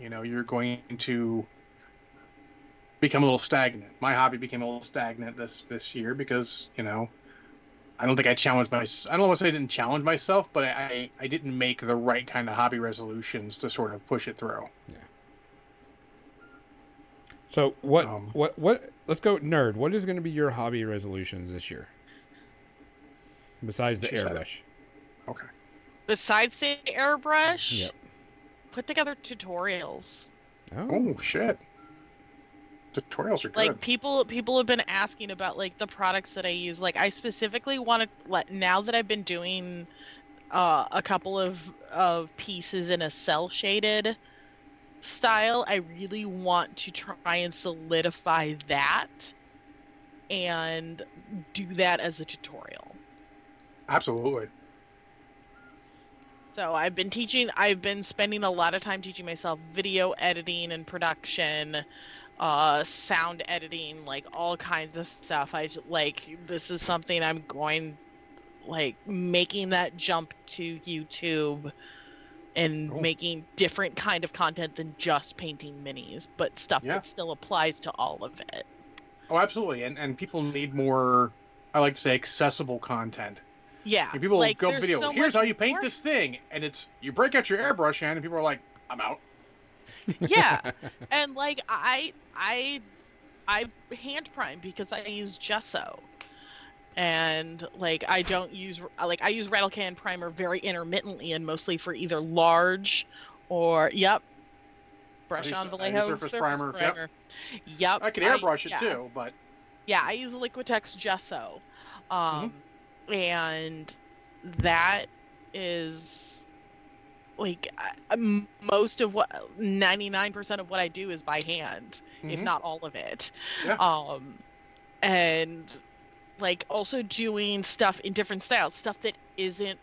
you know, you're going to become a little stagnant. My hobby became a little stagnant this this year because you know. I don't think I challenged my. I don't want to say I didn't challenge myself, but I, I didn't make the right kind of hobby resolutions to sort of push it through. Yeah.
So what
Um,
what what? Let's go nerd. What is going to be your hobby resolutions this year? Besides the
She said it.
airbrush.
Okay.
Besides the airbrush,
Yep.
put together tutorials.
Oh.
Oh shit. Tutorials are good.
Like people, people have been asking about like the products that I use. Like I specifically want to let now that I've been doing uh, a couple of of pieces in a cell shaded style. I really want to try and solidify that and do that as a tutorial.
Absolutely.
So I've been teaching, I've been spending a lot of time teaching myself video editing and production, uh, sound editing, like all kinds of stuff. I like, this is something I'm going, like, making that jump to YouTube and
Cool.
making different kind of content than just painting minis, but stuff
Yeah.
that still applies to all of it.
Oh, absolutely. And and people need more. I like to say accessible content.
Yeah.
And people
like,
go video.
so
Here's how you paint
more-
this thing, and it's you break out your airbrush hand, and people are like, "I'm out."
yeah [laughs] and like i i i hand prime because i use gesso and like i don't use like i use rattle can primer very intermittently and mostly for either large or yep brush
use-
on
I
vallejo
surface
surface,
primer,
primer,
yep.
yep
I can airbrush it
yeah.
too, but
yeah, I use Liquitex Gesso.
Mm-hmm.
Um, and that is like I- most of what 99% of what I do is by hand, if
Mhm.
not all of it.
Yeah.
Um, and like also doing stuff in different styles, stuff that isn't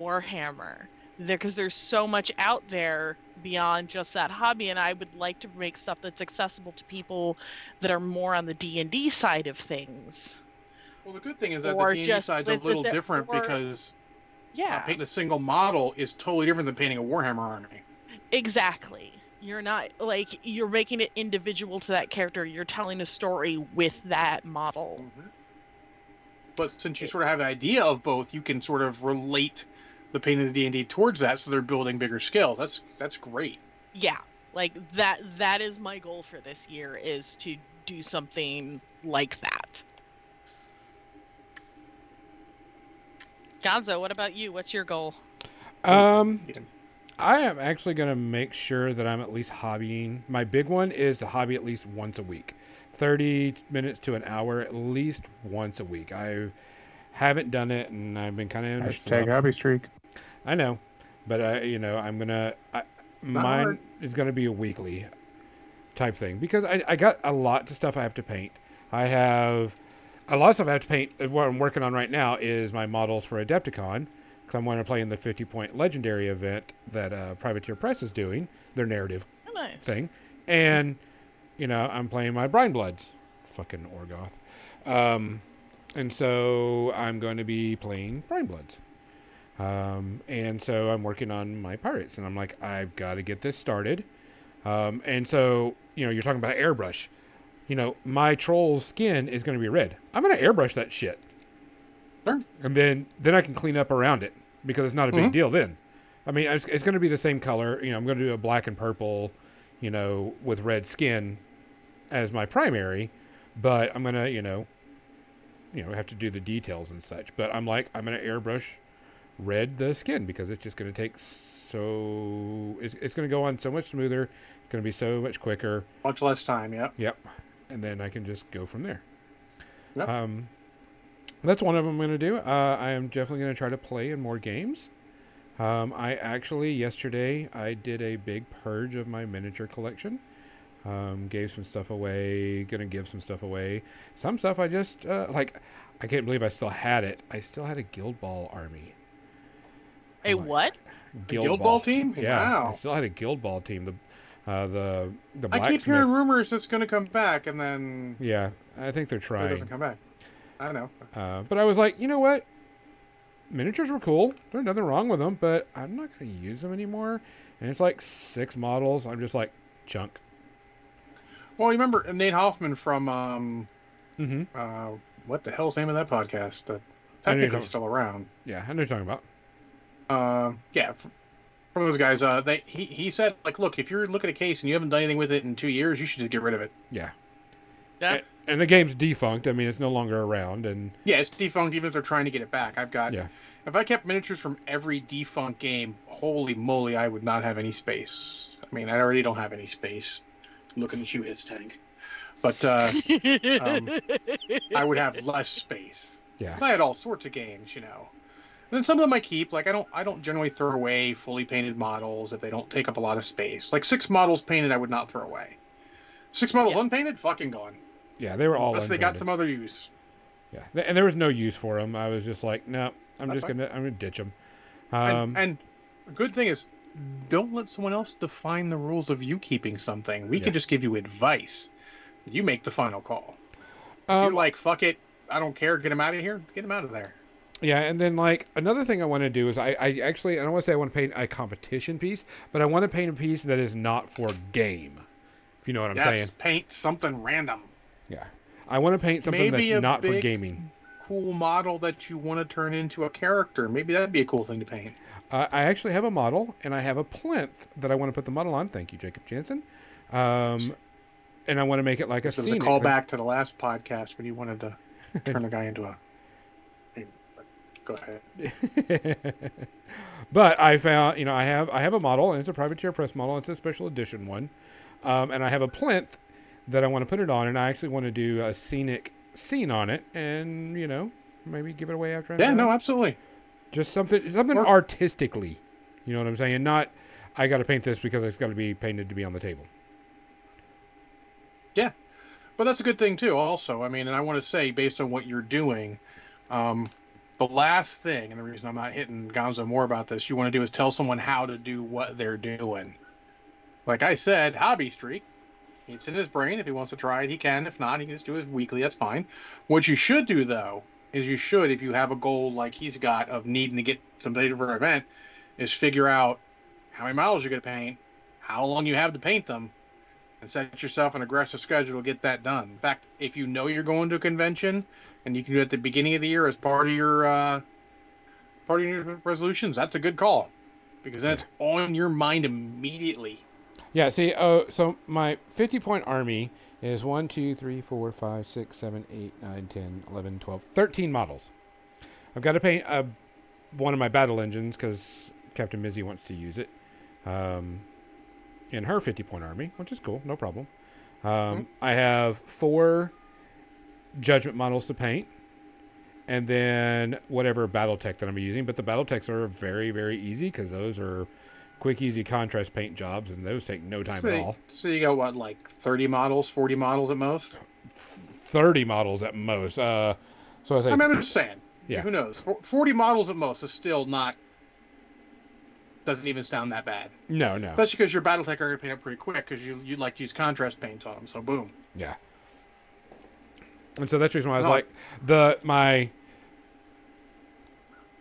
Warhammer. There, because there's so much out there beyond just that hobby, and I would like to make stuff that's accessible to people that are more on the D and D side of things.
well, the good thing is that
Or
the D&D side's a little
the-
different
or-
because uh,
Yeah,
painting a single model is totally different than painting a Warhammer army.
exactly. You're not like you're making it individual to that character. You're telling a story with that model.
Mm-hmm. But since you sort of have an idea of both, you can sort of relate the painting of the D and D towards that, so they're building bigger scales. That's that's great.
Yeah, like that. That is my goal for this year is to do something like that. Gonzo, what about you? What's your goal?
Um, I am actually going to make sure that I'm at least hobbying. My big one is to hobby at least once a week, thirty minutes to an hour at least once a week. I haven't done it, and I've been kind of in a
hobby streak.
I know, but I, you know, I'm gonna. I, mine
hard.
is gonna be a weekly type thing because I, I got a lot of stuff I have to paint. I have a lot of stuff I have to paint. uh, What I'm working on right now is my models for Adepticon because I'm going to play in the 50 point legendary event that uh, Privateer Press is doing, their narrative
Oh, nice.
thing, and you know I'm playing my Brine Bloods, fucking Orgoth, um, and so I'm going to be playing Brine Bloods, um, and so I'm working on my pirates, and I'm like I've got to get this started, um, and so you know you're talking about airbrush, you know my troll's skin is going to be red. I'm going to airbrush that shit.
Sure.
and then then I can clean up around it because it's not a big
Mhm.
deal then. I mean, it's, it's going to be the same color. You know, I'm going to do a black and purple, you know, with red skin as my primary, but I'm going to, you know, you know, have to do the details and such. But I'm like, I'm going to airbrush red the skin because it's just going to take so it's, it's going to go on so much smoother. It's going to be so much quicker.
Much less time. Yep.
Yep. And then I can just go from there.
Yep.
Um, that's one of them I'm going to do. Uh, I am definitely going to try to play in more games. Um, I actually, yesterday, I did a big purge of my miniature collection. Um, gave some stuff away, going to give some stuff away. Some stuff I just, uh, like, I can't believe I still had it. I still had a Guild Ball army.
A
my-
what?
Guild Ball team?
Yeah, I still had a Guild Ball team. The, uh, the, the
I keep hearing rumors it's going to come back, and then
yeah, I think they're trying.
it doesn't come back. I know.
Uh, but I was like, you know what? Miniatures were cool. There's nothing wrong with them, but I'm not going to use them anymore. And it's like six models. I'm just like, chunk.
Well, you remember Nate Hoffman from um,
Mm-hmm.
uh, what the hell's the name of that podcast? That technically still around.
Yeah, I know you're talking about.
Uh, yeah, f- from those guys. Uh, they he he said like, look, if you're looking at a case and you haven't done anything with it in two years, you should just get rid of it.
Yeah.
Yeah.
And, and the game's defunct. I mean, it's no longer around. And
Yeah, it's defunct even if they're trying to get it back. I've got.
Yeah.
If I kept miniatures from every defunct game, holy moly, I would not have any space. I mean, I already don't have any space. Looking at you, his tank. But uh, [laughs] Um, I would have less space.
yeah.
'Cause I had all sorts of games, you know. And then some of them I keep. Like I don't, I don't generally throw away fully painted models if they don't take up a lot of space. Like six models painted, I would not throw away. Six models
Yeah.
unpainted, fucking gone.
Yeah, they were all
Unless they got some other use.
Yeah. And there was no use for them. I was just like, no, I'm
That's
just
fine.
going to, I'm going to ditch them.
And,
Um,
and a good thing is, don't let someone else define the rules of you keeping something. We
Yeah.
can just give you advice. You make the final call. If
um,
you're like, fuck it, I don't care, get him out of here, get him out of there.
Yeah, and then like another thing I want to do is I, I actually I don't want to say I want to paint a competition piece, but I want to paint a piece that is not for game. If you know what I'm
yes,
saying.
paint something random.
Yeah. I want to paint something
Maybe
that's not for gaming.
Cool model that you want to turn into a character. Maybe that'd be a cool thing to paint.
Uh, I actually have a model and I have a plinth that I want to put the model on. Thank you, Jacob Jansen. Um, and I want to make it like a
This was a callback to the last podcast when you wanted to turn a guy into a. Go ahead. [laughs]
but I found, you know, I have I have a model, and it's a privateer press model. It's a special edition one, um, and I have a plinth that I want to put it on, and I actually want to do a scenic scene on it, and you know, maybe give it away after. I'm
Yeah, no, absolutely.
just something something
Or-
artistically. You know what I'm saying? Not I got to paint this because it's got to be painted to be on the table.
Yeah, but that's a good thing too. Also, I mean, and I want to say, based on what you're doing, um, the last thing, and the reason I'm not hitting Gonzo more about this, you want to do is tell someone how to do what they're doing. Like I said, hobby streak. It's in his brain. If he wants to try it, he can. If not, he can just do his weekly. That's fine. What you should do though is you should, if you have a goal like he's got of needing to get some data for an event, is figure out how many miles you're going to paint, how long you have to paint them, and set yourself an aggressive schedule to get that done. In fact, if you know you're going to a convention and you can do it at the beginning of the year as part of your uh, part of your resolutions, that's a good call because then it's on your mind immediately.
Yeah, see, oh, so my 50 point army is 1, 2, 3, 4, 5, 6, 7, 8, 9, 10, 11, 12, 13 models. I've got to paint uh, one of my battle engines because Captain Mizzy wants to use it um, in her 50 point army, which is cool, no problem. Um, I have four judgment models to paint. And then whatever battle tech that I'm using, but the battle techs are very, very easy because those are quick, easy contrast paint jobs, and those take no time
so,
at all.
so you got what, like 30 models, 40 models at most?
Thirty models at most. Uh, so I say,
I mean, I'm just saying.
Yeah.
Who knows? 40 models at most is still not. Doesn't even sound that bad.
no, no,
Especially because your battle tech are going to paint up pretty quick because you you like to use contrast paints on them. So boom.
yeah. And so that's the reason why I was
No.
like, the my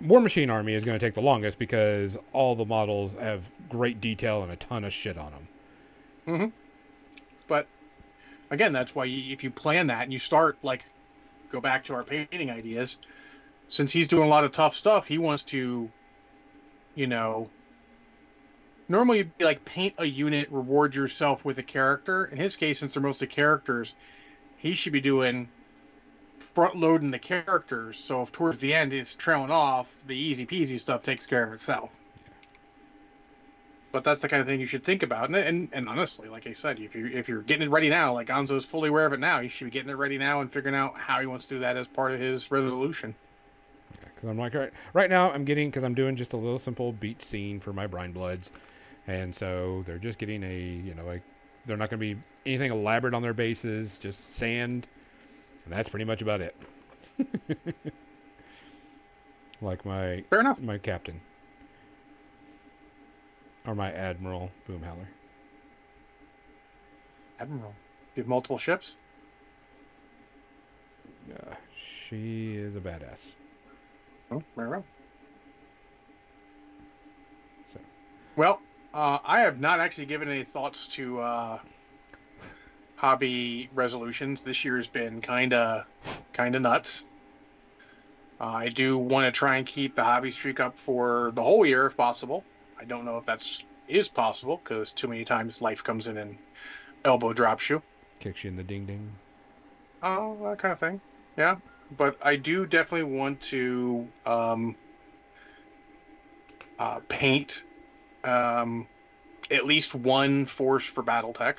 Warmachine army is going to take the longest because all the models have great detail and a ton of shit on them. Hmm.
But again, that's why you, if you plan that and you start like, go back to our painting ideas, since he's doing a lot of tough stuff, he wants to, you know, normally you'd be like paint a unit, reward yourself with a character. In his case, since they're mostly characters, he should be doing front loading the characters. So if towards the end it's trailing off, the easy peasy stuff takes care of itself. But that's the kind of thing you should think about, and, and and honestly, like I said, if you if you're getting it ready now, like Gonzo's fully aware of it now, you should be getting it ready now and figuring out how he wants to do that as part of his resolution.
Because I'm like, right, right now I'm getting because I'm doing just a little simple beat scene for my brine bloods, and so they're just getting a you know they're not going to be anything elaborate on their bases, just sand, and that's pretty much about it. [laughs] like my
Fair enough.
my captain or my admiral boomhowler.
Admiral, you have multiple ships.
Uh, she is a badass.
Oh, very well.
So.
Well, uh, I have not actually given any thoughts to uh, hobby resolutions. This year has been kind of kind of nuts. Uh, I do want to try and keep the hobby streak up for the whole year if possible. I don't know if that's is possible because too many times life comes in and elbow drops you.
Kicks you in the ding ding.
Oh, that kind of thing. Yeah, but I do definitely want to um, uh, paint um, at least one force for BattleTech,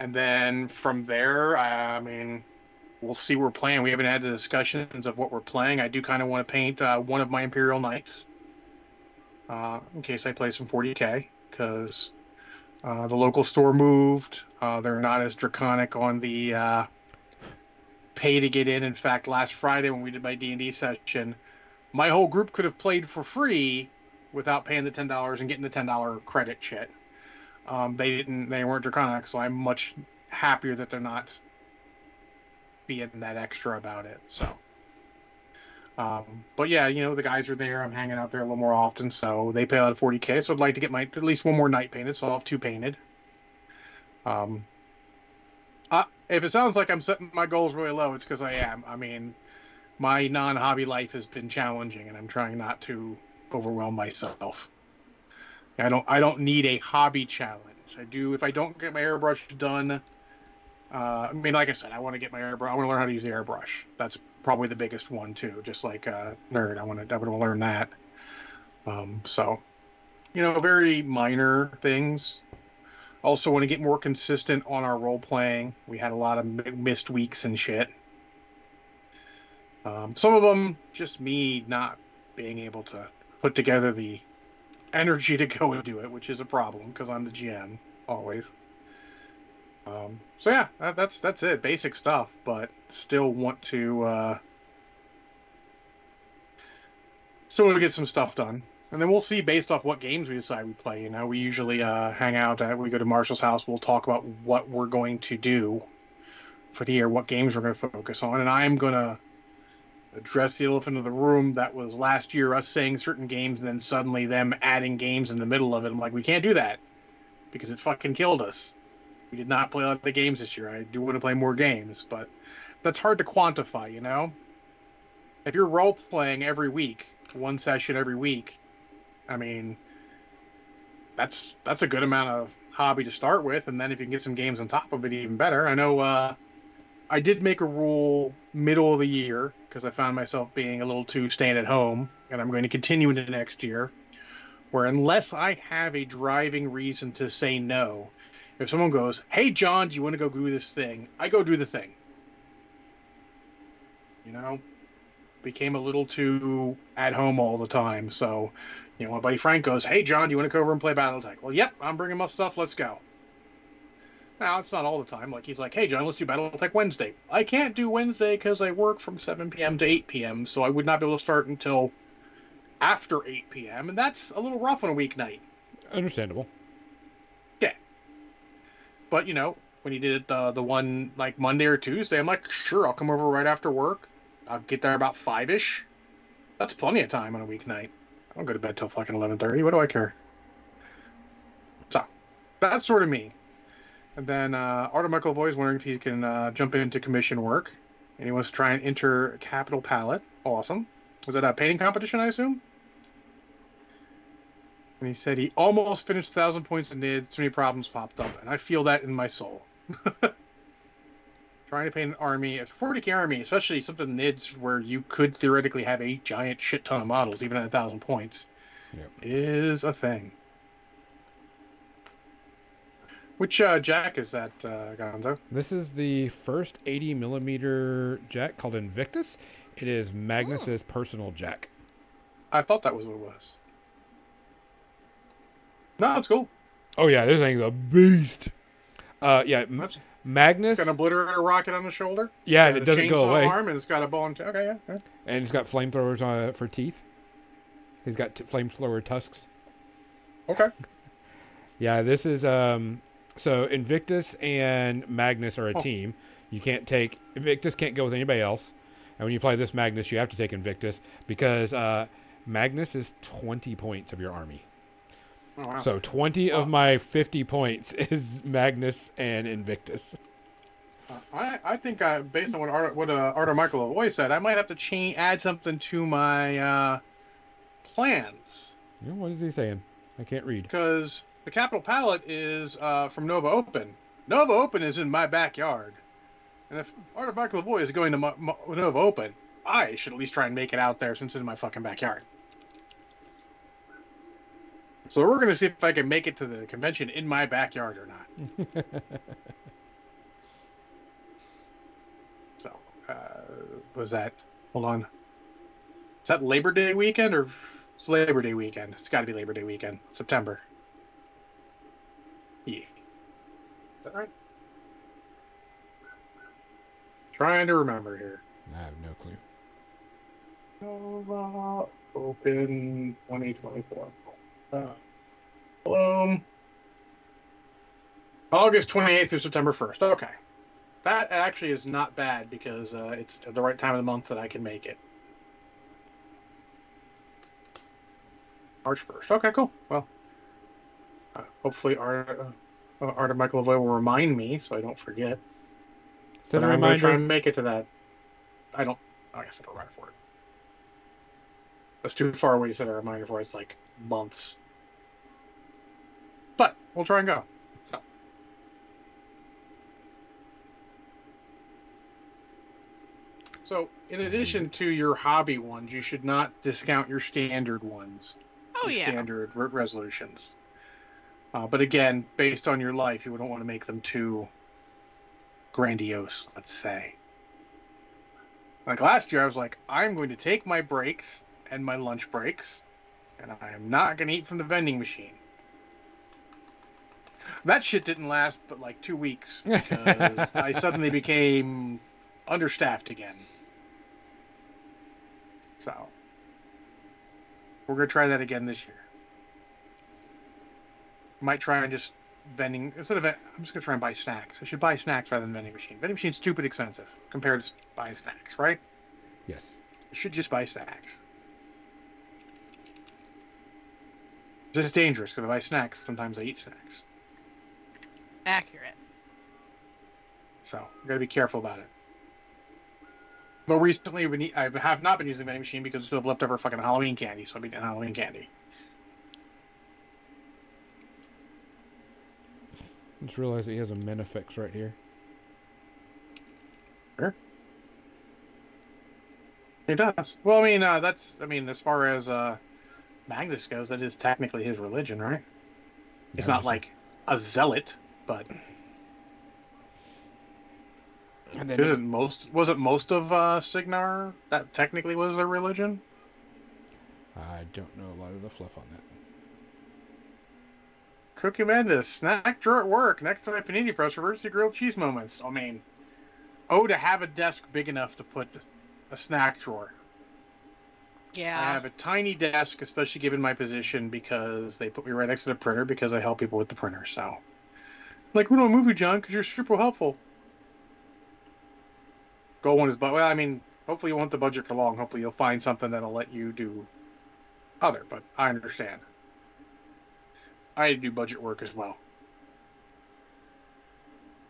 and then from there, I mean, we'll see what we're playing. We haven't had the discussions of what we're playing. I do kind of want to paint uh, one of my Imperial Knights uh, in case I play some 40k because uh, the local store moved. Uh, they're not as draconic on the uh, pay to get in. In fact, last Friday when we did my D and D session, my whole group could have played for free without paying the ten dollars and getting the ten dollar credit shit. Um, they didn't. They weren't draconic, so I'm much happier that they're not being that extra about it. So. Um, but yeah, you know the guys are there. I'm hanging out there a little more often, so they pay out 40k. So I'd like to get my at least one more Knight painted. So I'll have two painted. Um, uh, if it sounds like I'm setting my goals really low, it's because I am. I mean, my non-hobby life has been challenging, and I'm trying not to overwhelm myself. I don't. I don't need a hobby challenge. I do. If I don't get my airbrush done, uh, I mean, like I said, I want to get my airbrush. I want to learn how to use the airbrush. That's probably the biggest one too. Just like uh, nerd, I want to. I want to learn that. Um, so, you know, very minor things. Also, want to get more consistent on our role playing. We had a lot of missed weeks and shit. Um, some of them just me not being able to put together the energy to [laughs] go and do it, which is a problem because I'm the GM always. Um, so yeah, that, that's that's it. Basic stuff, but still want to uh, still want to get some stuff done. And then we'll see based off what games we decide we play. You know, we usually uh, hang out. We go to Marshall's house. We'll talk about what we're going to do for the year, what games we're going to focus on, and I'm to address the elephant in the room that was last year us saying certain games and then suddenly them adding games in the middle of it. I'm like, we can't do that because it fucking killed us. We did not play a lot of the games this year. I do want to play more games, but that's hard to quantify, you know? If you're role playing every week, one session every week, I mean, that's that's a good amount of hobby to start with, and then if you can get some games on top of it, even better. I know uh, I did make a rule middle of the year because I found myself being a little too staying at home, and I'm going to continue into next year, where unless I have a driving reason to say no, if someone goes, "Hey, John, do you want to go do this thing?" I go do the thing. You know, became a little too at home all the time. So, you know, my buddy Frank goes, "Hey, John, do you want to go over and play BattleTech?" Well, yep, I'm bringing my stuff. Let's go. Now it's not all the time. Like he's like, "Hey, John, let's do BattleTech Wednesday." I can't do Wednesday because I work from 7 p.m. to 8 p.m. So I would not be able to start until after 8 p.m. And that's a little rough on a weeknight.
Understandable.
Yeah, but you know, when he did it uh, the one like Monday or Tuesday, I'm like, sure, I'll come over right after work. I'll get there about five ish. That's plenty of time on a weeknight. I don't go to bed till fucking eleven thirty. What do I care? So that's sort of me. And then uh, Art of Michael Boy is wondering if he can uh, jump into commission work. and he wants to try and enter Capital Palette. Awesome. Was that a painting competition, I assume? And he said he almost finished 1,000 points in NID. Too many problems popped up, and I feel that in my soul. [laughs] Trying to paint an army, a 40k army, especially something NIDs where you could theoretically have a giant shit ton of models, even at a 1,000 points,
Yep.
is a thing. Which uh, Jack is that, uh, Gonzo?
This is the first 80 millimeter jack called Invictus. It is Magnus's personal jack.
I thought that was what it was. No, it's cool.
Oh yeah, this thing's a beast. Uh, yeah,
That's
Magnus.
got an obliterator rocket on the shoulder.
Yeah, and it doesn't go away.
Arm and it's got a bow and t- okay, yeah, yeah.
And it's got flamethrowers uh, for teeth. He's got t- flamethrower tusks.
Okay. [laughs]
Yeah, this is um. So Invictus and Magnus are a
Oh.
team. You can't take Invictus can't go with anybody else. And when you play this Magnus, you have to take Invictus because uh, Magnus is twenty points of your army.
Oh, wow.
So twenty of my fifty points [laughs] is Magnus and Invictus.
I, I think I, based on what Art, what uh, Arthur Michael Lavoie said, I might have to change add something to my uh, plans
what is he saying? I can't read.
because the Capital Palette is uh, from Nova Open. Nova Open is in my backyard, and if Art of Michael Lavoie is going to Mo- Mo- Nova Open, I should at least try and make it out there since it's in my fucking backyard. So we're gonna see if I can make it to the convention in my backyard or not. [laughs] So, uh, was that? Hold on. Is that Labor Day weekend or it's Labor Day weekend? It's got to be Labor Day weekend, September. Yeah. Is that right? Trying to remember here.
I have no clue.
Nova Open 2024. Uh, Bloom. August 28th through September 1st. Okay. That actually is not bad because uh, it's at the right time of the month that I can make it. March 1st. Okay, cool. Well, uh, hopefully Art, uh, Art of Michael Lavoie will remind me so I don't forget.
So
I'm going to try and make it to that. I don't. I guess I don't run for it. That's too far away to set a reminder for. It's like months. But we'll try and go. So. So, in addition to your hobby ones, you should not discount your standard ones.
Oh
your
yeah.
Standard resolutions. Uh, but again, based on your life, you don't want to make them too grandiose, let's say. Like last year, I was like, I'm going to take my breaks and my lunch breaks, and I am not going to eat from the vending machine. That shit didn't last but like two weeks [laughs] because I suddenly became understaffed again. So, we're going to try that again this year. Might try and just vending instead of I'm just gonna try and buy snacks. I should buy snacks rather than vending machine. Vending machine's stupid expensive compared to buying snacks, right?
Yes.
I should just buy snacks. This is dangerous because if I buy snacks, sometimes I eat snacks.
Accurate.
So you gotta be careful about it. But recently, we need, I have not been using the vending machine because it's still have leftover fucking Halloween candy, so I've been eating Halloween candy.
Just realized that he has a Menofix right here.
He does. Well, I mean, uh, that's I mean, as far as uh, Magnus goes, that is technically his religion, right? He's
Yeah,
not like a zealot, but
And then
isn't most wasn't most of uh, Cygnar that technically was their religion?
I don't know a lot of the fluff on that.
Cookie Mendes, snack drawer at work next to my panini press for emergency grilled cheese moments. I mean, oh, to have a desk big enough to put a snack drawer.
Yeah.
I have a tiny desk, especially given my position, because they put me right next to the printer because I help people with the printer. So, like, we don't move you, John, because you're super helpful. Goal one is, but well, I mean, hopefully you won't the budget for long. Hopefully you'll find something that'll let you do other. But I understand. I do budget work as well,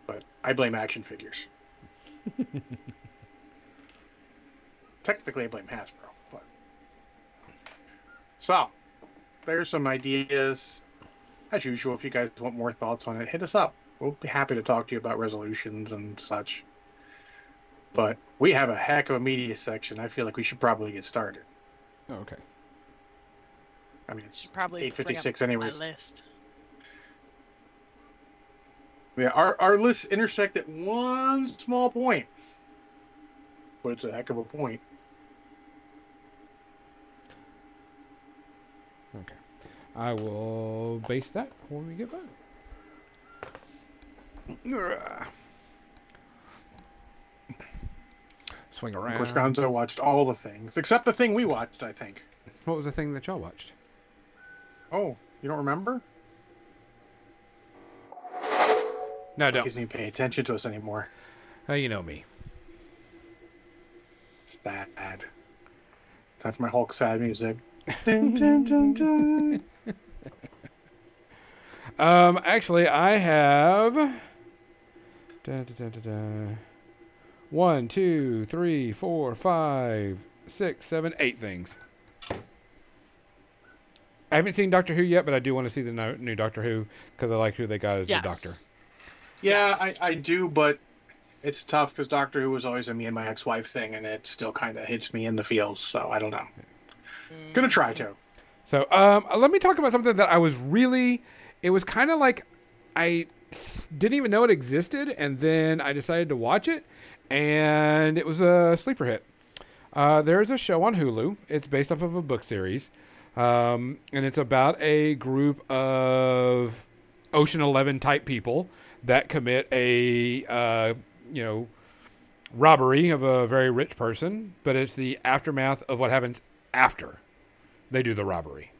but I blame action figures. [laughs] technically I blame Hasbro, but so there's some ideas. As usual, if you guys want more thoughts on it, hit us up. We'll be happy to talk to you about resolutions and such. But we have a heck of a media section. I feel like we should probably get started.
Oh, okay.
I mean, it's
probably
eight fifty six,
bring
anyways.
My list.
Yeah, our our lists intersect at one small point, but it's a heck of a point.
Okay. I will base that when we get back. Ugh. Swing
Of
around.
course, Gonzo watched all the things except the thing we watched. I think.
What was the thing that y'all watched?
Oh, you don't remember?
No, don't.
He doesn't even pay attention to us anymore.
Oh, you know me.
Sad. Time for my Hulk sad music. [laughs] Dun, dun, dun.
Um, actually, I have. Da, da, da, da, da. One, two, three, four, five, six, seven, eight things. I haven't seen Doctor Who yet, but I do want to see the no- new Doctor Who because I like who they got as
Yes.
the Doctor.
Yeah,
Yes.
I, I do, but it's tough because Doctor Who was always a me and my ex-wife thing, and it still kind of hits me in the feels. So I don't know. Gonna try to.
So, um, let me talk about something that I was really. It was kind of like I s- didn't even know it existed, and then I decided to watch it, and it was a sleeper hit. Uh, there's a show on Hulu. It's based off of a book series, um, and it's about a group of Ocean Eleven type people that commit a uh, you know robbery of a very rich person, but it's the aftermath of what happens after they do the robbery.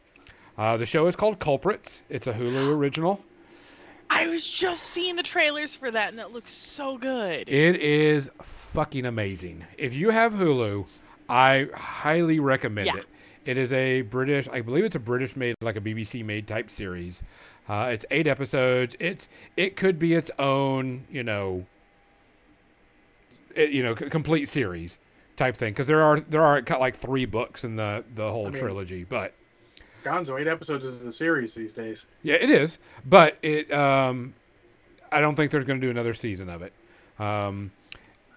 Uh, the show is called Culprits. It's a Hulu [gasps] original.
I was just seeing the trailers for that, and it looks so good.
It is fucking amazing. If you have Hulu, I highly recommend
Yeah.
it. It is a British, I believe it's a British made, like a BBC made type series. Uh, it's eight episodes. It's it could be its own, you know, it, you know, c- complete series type thing because there are there are like three books in the the whole
I mean-
trilogy, but
Gonzo, eight episodes is a series these days.
Yeah, it is, but it. Um, I don't think there's going to do another season of it. Um,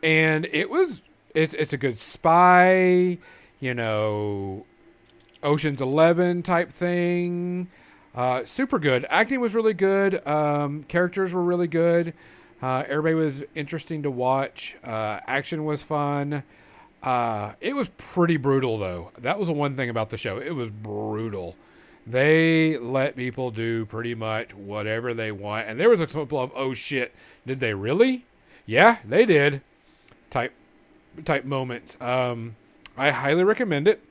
and it was. It's it's a good spy, you know, Ocean's Eleven type thing. Uh, super good. Acting was really good. Um, characters were really good. Uh, everybody was interesting to watch. Uh, action was fun. Uh, it was pretty brutal though. That was the one thing about the show. It was brutal. They let people do pretty much whatever they want, and there was a couple of oh shit, did they really? Yeah, they did. Type type moments. Um, I highly recommend it.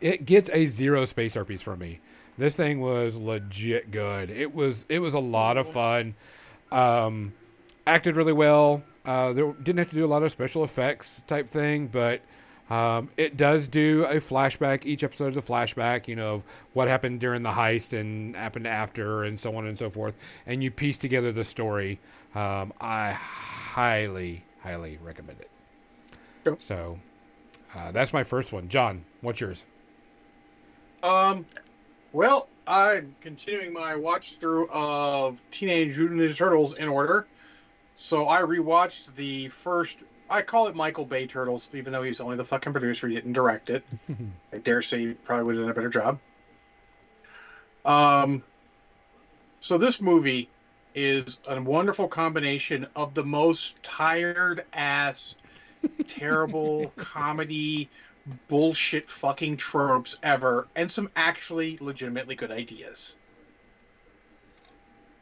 It gets a zero space herpes from me. This thing was legit good. It was it was a lot of fun. Um, acted really well. Uh, there didn't have to do a lot of special effects type thing, but um, it does do a flashback. Each episode is a flashback, you know, what happened during the heist and happened after, and so on and so forth. And you piece together the story. Um, I highly, highly recommend it.
Yep.
So uh, that's my first one. John, what's yours?
Um, well, I'm continuing my watch through of Teenage Mutant Ninja Turtles in order. So I rewatched the first. I call it Michael Bay Turtles, even though he's only the fucking producer. He didn't direct it. [laughs] I dare say he probably would have done a better job. Um, so this movie is a wonderful combination of the most tired ass, [laughs] terrible comedy bullshit fucking tropes ever and some actually legitimately good ideas.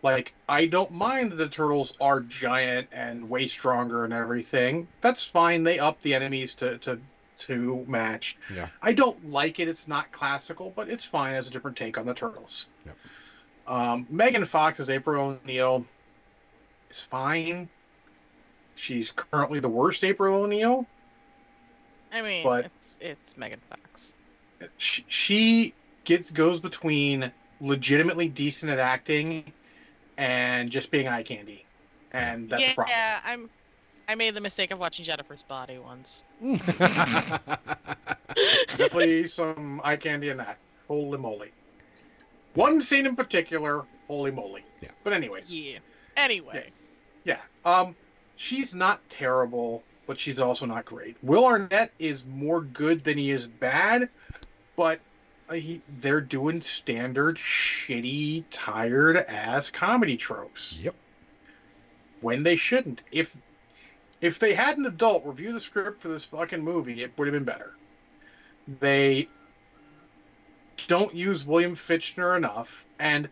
Like, I don't mind that the turtles are giant and way stronger and everything. That's fine. They up the enemies to, to, to match.
Yeah.
I don't like it. It's not classical, but it's fine as a different take on the turtles.
Yep.
Um, Megan Fox as April O'Neil is fine. She's currently the worst April O'Neil.
I mean,
But-
it's it's Megan Fox.
she, she gets goes between legitimately decent at acting and just being eye candy, and that's
yeah,
a problem.
Yeah, I'm I made the mistake of watching Jennifer's Body once. [laughs]
Definitely some eye candy in that. Holy moly. One scene in particular, holy moly.
Yeah.
But anyways,
Yeah. Anyway,
Yeah. yeah. Um, she's not terrible, but she's also not great. Will Arnett is more good than he is bad, but uh, he, they're doing standard shitty, tired ass comedy tropes
yep.
when they shouldn't. If if they had an adult review the script for this fucking movie, it would have been better. They don't use William Fichtner enough, and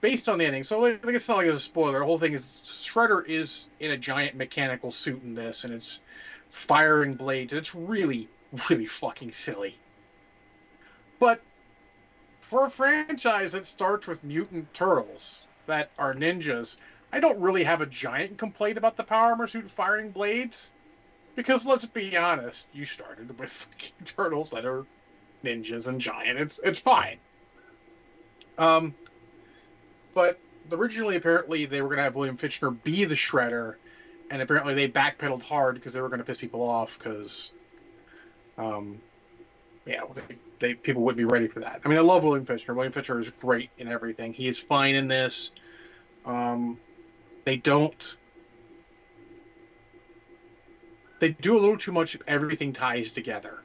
based on the ending, so like, it's not like it's a spoiler. The whole thing is Shredder is in a giant mechanical suit in this, and it's firing blades. It's really, really fucking silly. But for a franchise that starts with mutant turtles that are ninjas, I don't really have a giant complaint about the power armor suit firing blades. Because let's be honest, you started [laughs] with fucking turtles that are ninjas and giant. It's it's fine. Um, but originally, apparently, they were going to have William Fichtner be the Shredder, and apparently they backpedaled hard because they were going to piss people off because, um, yeah, they, they people wouldn't be ready for that. I mean, I love William Fichtner. William Fichtner is great in everything. He is fine in this. Um, they don't. They do a little too much. Everything ties together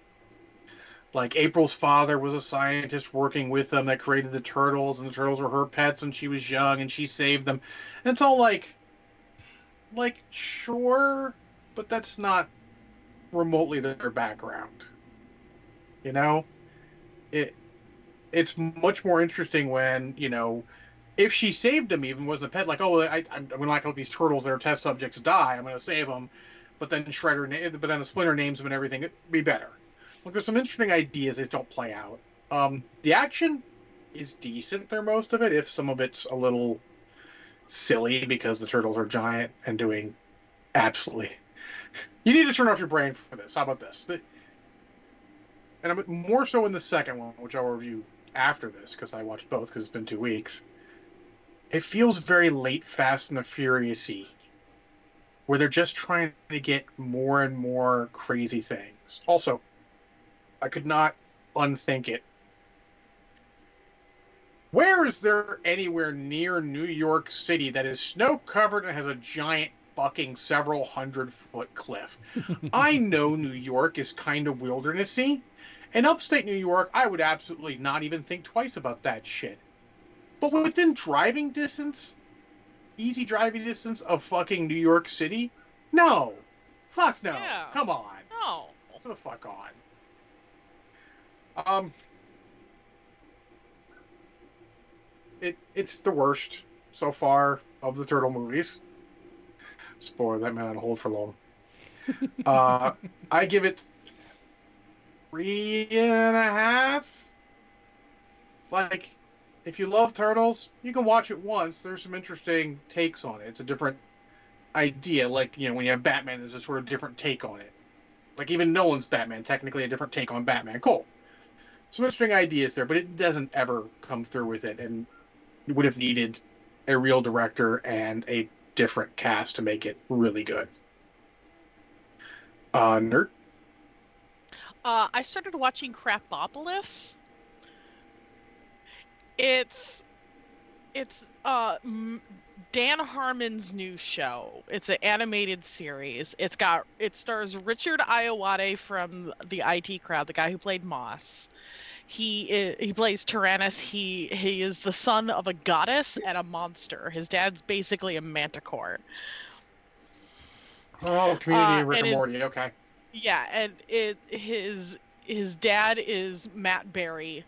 like April's father was a scientist working with them that created the turtles, and the turtles were her pets when she was young, and she saved them. And it's all like, like sure, but that's not remotely their background. You know, it it's much more interesting when you know if she saved them, even wasn't a pet. Like, oh, I, I'm going to let these turtles that are test subjects die. I'm to save them, but then Shredder, but then the Splinter names them and everything. It'd be better. Look, there's some interesting ideas that don't play out. Um, the action is decent there, most of it, if some of it's a little silly because the turtles are giant and doing absolutely. [laughs] You need to turn off your brain for this. How about this? The... And I'm more so in the second one, which I'll review after this because I watched both because it's been two weeks. It feels very late Fast and the Furious-y, where they're just trying to get more and more crazy things. Also, I could not unthink it. Where is there anywhere near New York City that is snow covered and has a giant fucking several hundred foot cliff? [laughs] I know New York is kind of wildernessy. In upstate New York, I would absolutely not even think twice about that shit. But within driving distance, easy driving distance of fucking New York City, no. Fuck no.
Yeah.
Come on.
no.
Get the fuck on. Um, it it's the worst so far of the turtle movies. Spoiler that man on hold for long. [laughs] uh, I give it three and a half. Like, if you love turtles, you can watch it once. There's some interesting takes on it. It's a different idea. Like, you know, when you have Batman, there's a sort of different take on it. Like even Nolan's Batman, technically a different take on Batman. Cool some interesting ideas there, but it doesn't ever come through with it, and would have needed a real director and a different cast to make it really good. Uh, nerd.
Uh, I started watching Krapopolis. It's it's uh Dan Harmon's new show. It's an animated series. It's got it stars Richard Ayoade from the IT crowd, the guy who played Moss. He i he plays Tyrannis. He he is the son of a goddess and a monster. His dad's basically a manticore.
Oh, Community
Uh,
Rick
and
and
is-
Morty. Okay.
Yeah, and it his his dad is Matt Berry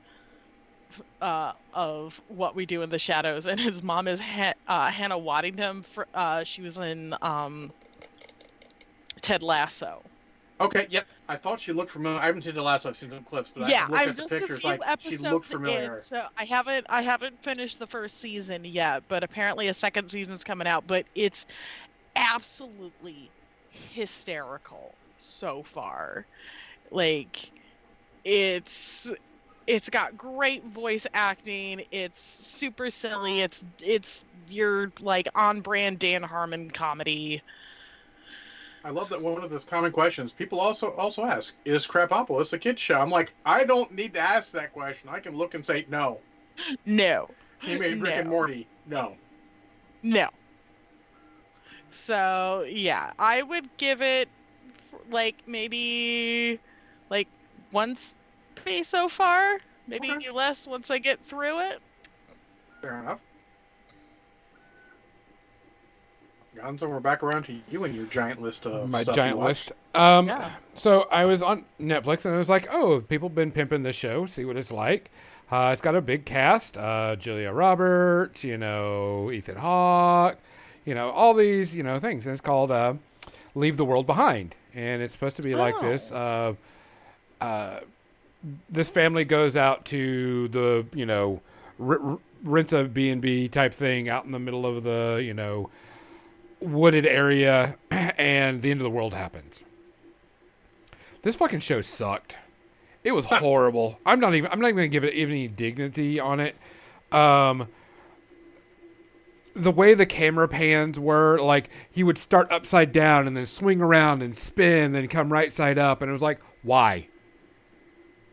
uh, of What We Do in the Shadows, and his mom is ha- uh, Hannah Waddingham. For, uh, she was in um, Ted Lasso.
Okay. Yep. I thought she looked familiar. I haven't seen the last. I've seen some clips, but
yeah,
I looked
I'm
at the
just a
pictures
few
like she
episodes
looked familiar.
in, so I haven't I haven't finished the first season yet, but apparently a second season's coming out. But it's absolutely hysterical so far. Like it's it's got great voice acting. It's super silly. It's it's your like on brand Dan Harmon comedy.
I love that one of those common questions people also also ask is Krapopolis a kid show? I'm like, I don't need to ask that question. I can look and say no.
No.
He made Rick and Morty. No.
No. So yeah, I would give it like maybe like once so far. Maybe
Okay.
less once I get through it.
Fair enough. Gonzo, we're back around to you and your giant list of
my
stuff
giant
watched.
list. Um,
Yeah.
so I was on Netflix and I was like, oh, people been pimping this show. See what it's like. Uh, it's got a big cast: uh, Julia Roberts, you know, Ethan Hawke, you know, all these, you know, things. And it's called uh, "Leave the World Behind," and it's supposed to be like this. Uh, uh, this family goes out to the, you know, r- r- rents a B and B type thing out in the middle of the, you know, wooded area, [clears throat] and the end of the world happens. This fucking show sucked. It was [laughs] horrible. I'm not even. I'm not even gonna give it any dignity on it. Um, the way the camera pans were, like he would start upside down and then swing around and spin, then come right side up, and it was like, why?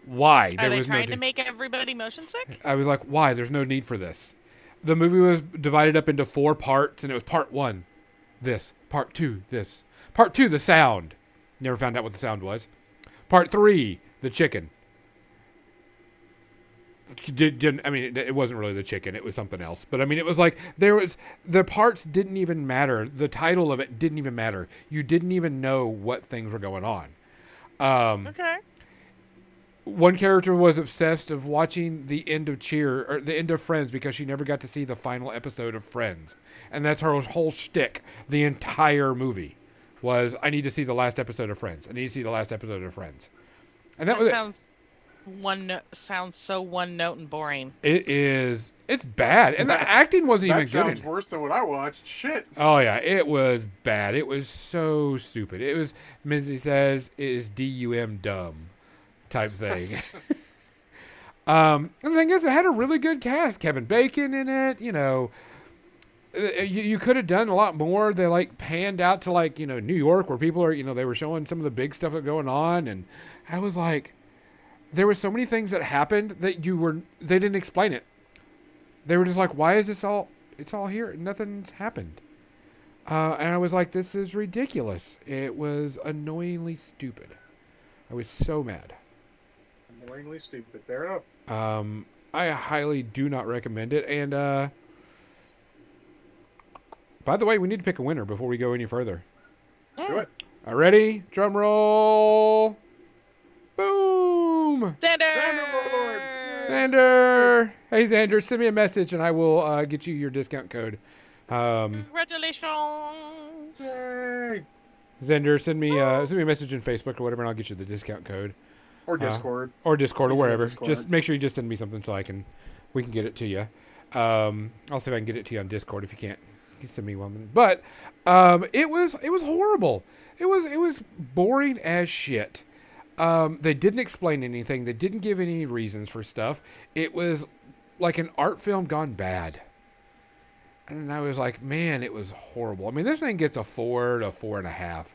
Why?
Are they
was
trying
di-
to make everybody motion sick?
I was like, why? There's no need for this. The movie was divided up into four parts, and it was part one, this, part two, this, part two, the sound. Never found out what the sound was. Part three, the chicken. Did, didn't, I mean, it wasn't really the chicken; it was something else. But I mean, it was like there was the parts didn't even matter. The title of it didn't even matter. You didn't even know what things were going on. Um,
Okay.
One character was obsessed of watching the end of Cheer or the end of Friends because she never got to see the final episode of Friends, and that's her whole shtick. The entire movie was, "I need to see the last episode of Friends. I need to see the last episode of Friends," and that
That
was it.
sounds one no- sounds so one note and boring.
It is. It's bad, and the acting wasn't
That
even good.
sounds
in-
worse than what I watched. Shit.
Oh yeah, it was bad. It was so stupid. It was Mizzy says it is D U M dumb type thing. [laughs] um, the thing is, it had a really good cast. Kevin Bacon in it. You know, Uh, you, you could have done a lot more. They like panned out to like you know New York where people are. You know, they were showing some of the big stuff that going on, and I was like, there were so many things that happened that you were they didn't explain it. They were just like, why is this all? It's all here. Nothing's happened. Uh, and I was like, this is ridiculous. It was annoyingly stupid. I was so mad.
Annoyingly stupid. Fair enough.
Um, I highly do not recommend it. And uh, by the way, we need to pick a winner before we go any further.
Do it.
All ready? Drum roll. Boom.
Xander!
Xander
Xander. Hey, Xander, send me a message and I will uh, get you your discount code. Um,
Congratulations!
Yay.
Xander, send me uh, send me a message in Facebook or whatever, and I'll get you the discount code.
Or
Uh,
Discord.
or Discord or wherever.
Discord.
Just make sure you just send me something so I can we can get it to you. Um, I'll see if I can get it to you on Discord if you can't. You send me one. But um, it was it was horrible. It was it was boring as shit. Um, they didn't explain anything. They didn't give any reasons for stuff. It was like an art film gone bad. And I was like, man, it was horrible. I mean, this thing gets a four to four and a half.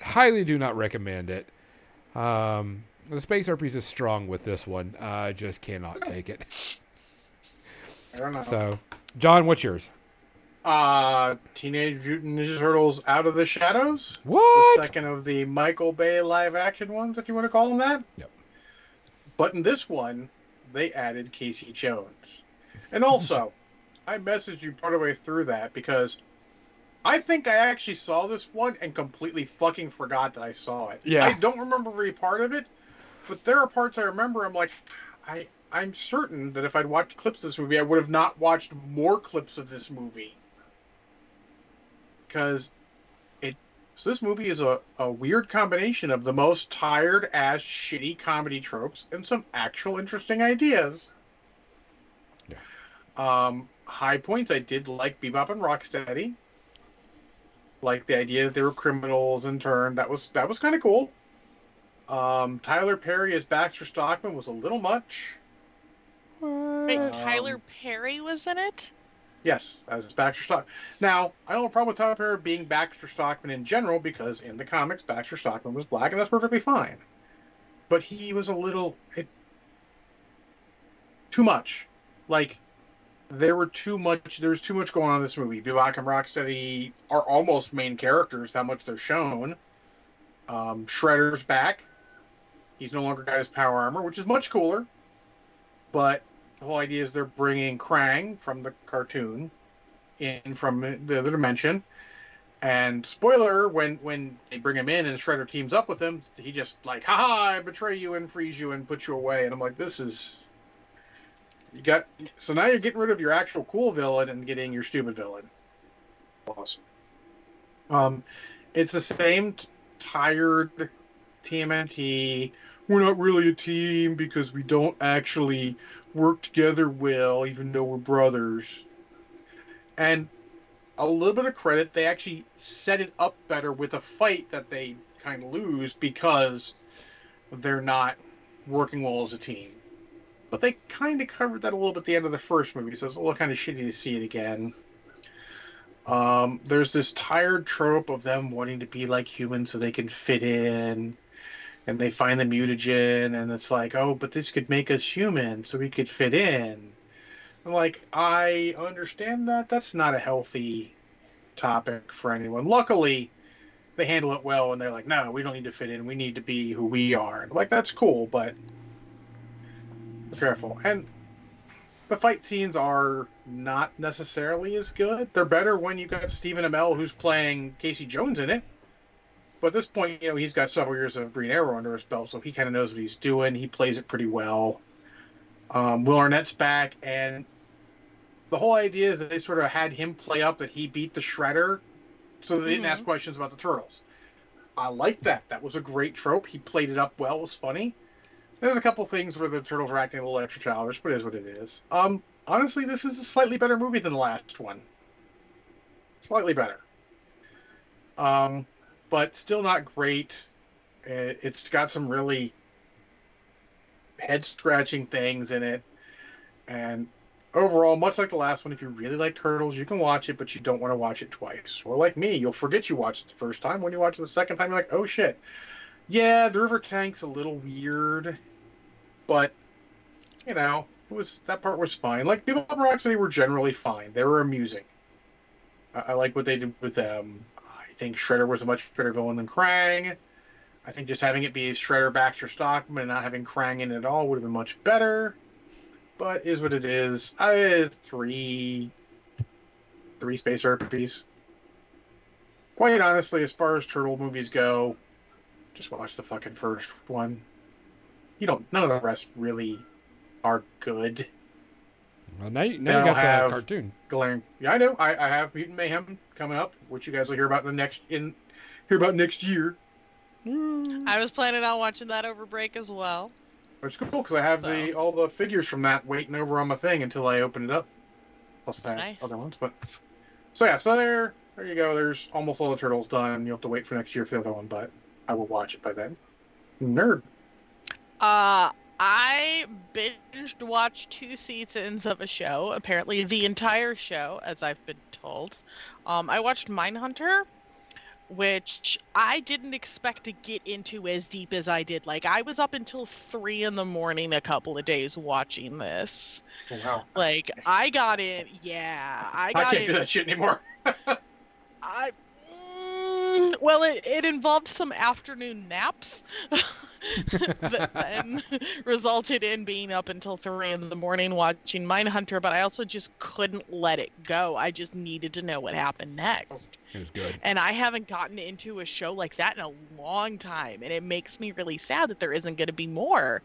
Highly do not recommend it. Um, the space herpes is strong with this one. Uh, I just cannot take it.
I don't know.
So, John, what's yours?
Uh, Teenage Mutant Ninja Turtles Out of the Shadows. The
What?
second of the Michael Bay live action ones, if you want to call them that.
Yep.
But in this one, they added Casey Jones. And also, [laughs] I messaged you part of the way through that because I think I actually saw this one and completely fucking forgot that I saw it.
Yeah.
I don't remember every part of it, but there are parts I remember. I'm like, I I'm certain that if I'd watched clips of this movie, I would have not watched more clips of this movie. Because it so this movie is a, a weird combination of the most tired ass shitty comedy tropes and some actual interesting ideas.
Yeah.
Um high points I did like Bebop and Rocksteady. Like the idea that they were criminals in turn. That was that was kind of cool. Um, Tyler Perry as Baxter Stockman was a little much.
Wait,
Um,
Tyler Perry was in it?
Yes, as Baxter Stock. Now, I don't have a problem with Tyler Perry being Baxter Stockman in general because in the comics, Baxter Stockman was black, and that's perfectly fine. But he was a little it, too much. Like there were too much. There's too much going on in this movie. Bebop and Rocksteady are almost main characters. How much they're shown. Um, Shredder's back. He's no longer got his power armor, which is much cooler. But the whole idea is they're bringing Krang from the cartoon in from the other dimension. And spoiler, when when they bring him in and Shredder teams up with him, he just like, haha, I betray you and freeze you and put you away. And I'm like, this is you got so now you're getting rid of your actual cool villain and getting your stupid villain. Awesome. Um, it's the same tired TMNT. We're not really a team because we don't actually work together well, even though we're brothers. And a little bit of credit, they actually set it up better with a fight that they kind of lose because they're not working well as a team. But they kind of covered that a little bit at the end of the first movie, so it's a little kind of shitty to see it again. Um, there's this tired trope of them wanting to be like humans so they can fit in and they find the mutagen and it's like oh but this could make us human so we could fit in. I'm like i understand that. That's not a healthy topic for anyone. Luckily they handle it well and they're like no we don't need to fit in. We need to be who we are. Like that's cool but careful. And the fight scenes are not necessarily as good. They're better when you've got stephen amell who's playing casey jones in it but at this point, you know, he's got several years of Green Arrow under his belt, so he kind of knows what he's doing. He plays it pretty well. Um, Will Arnett's back, and the whole idea is that they sort of had him play up that he beat the Shredder, so they didn't
Mhm.
ask questions about the turtles. I like that. That was a great trope. He played it up well. It was funny. There's a couple things where the turtles are acting a little extra childish, but it is what it is. Um, honestly, this is a slightly better movie than the last one. Slightly better. Um, but still not great. Uh, It's got some really head scratching things in it. And overall, much like the last one, if you really like Turtles, you can watch it, but you don't want to watch it twice. Or like me, you'll forget you watched it the first time. When you watch it the second time, you're like, oh shit. Yeah, the River Tank's a little weird, but you know, it was that part was fine. Like Bebop and Rocksteady were generally fine. They were amusing. I, I like what they did with them. I think Shredder was a much better villain than Krang. I think just having it be Shredder, Baxter, Stockman, and not having Krang in it at all would have been much better. But is what it is. I three, three space RPGs. Quite honestly, as far as turtle movies go, just watch the fucking first one. You don't. None of the rest really are good.
Well, now you, now you
don't
got
have-
the cartoon.
glaring. Yeah, I know. I, I have Mutant Mayhem coming up, which you guys will hear about in the next in hear about next year.
I was planning on watching that over break as well.
Which is cool because I have the all the figures from that waiting over on my thing until I open it up. Plus I
Nice.
other ones, but so yeah, so there there you go. There's almost all the turtles done. You'll have to wait for next year for the other one, but I will watch it by then. Nerd.
Uh, I binged watched two seasons of a show, apparently the entire show, as I've been told. Um, I watched Mindhunter, which I didn't expect to get into as deep as I did. Like, I was up until three in the morning a couple of days watching this.
Oh, wow.
Like, I got in, yeah, I got I,
can't
in.
do that shit anymore. [laughs]
I well, it, it involved some afternoon naps [laughs] that [laughs] then resulted in being up until three in the morning watching Mindhunter. But I also just couldn't let it go. I just needed to know what happened next.
It was good.
And I haven't gotten into a show like that in a long time, and it makes me really sad that there isn't going to be more.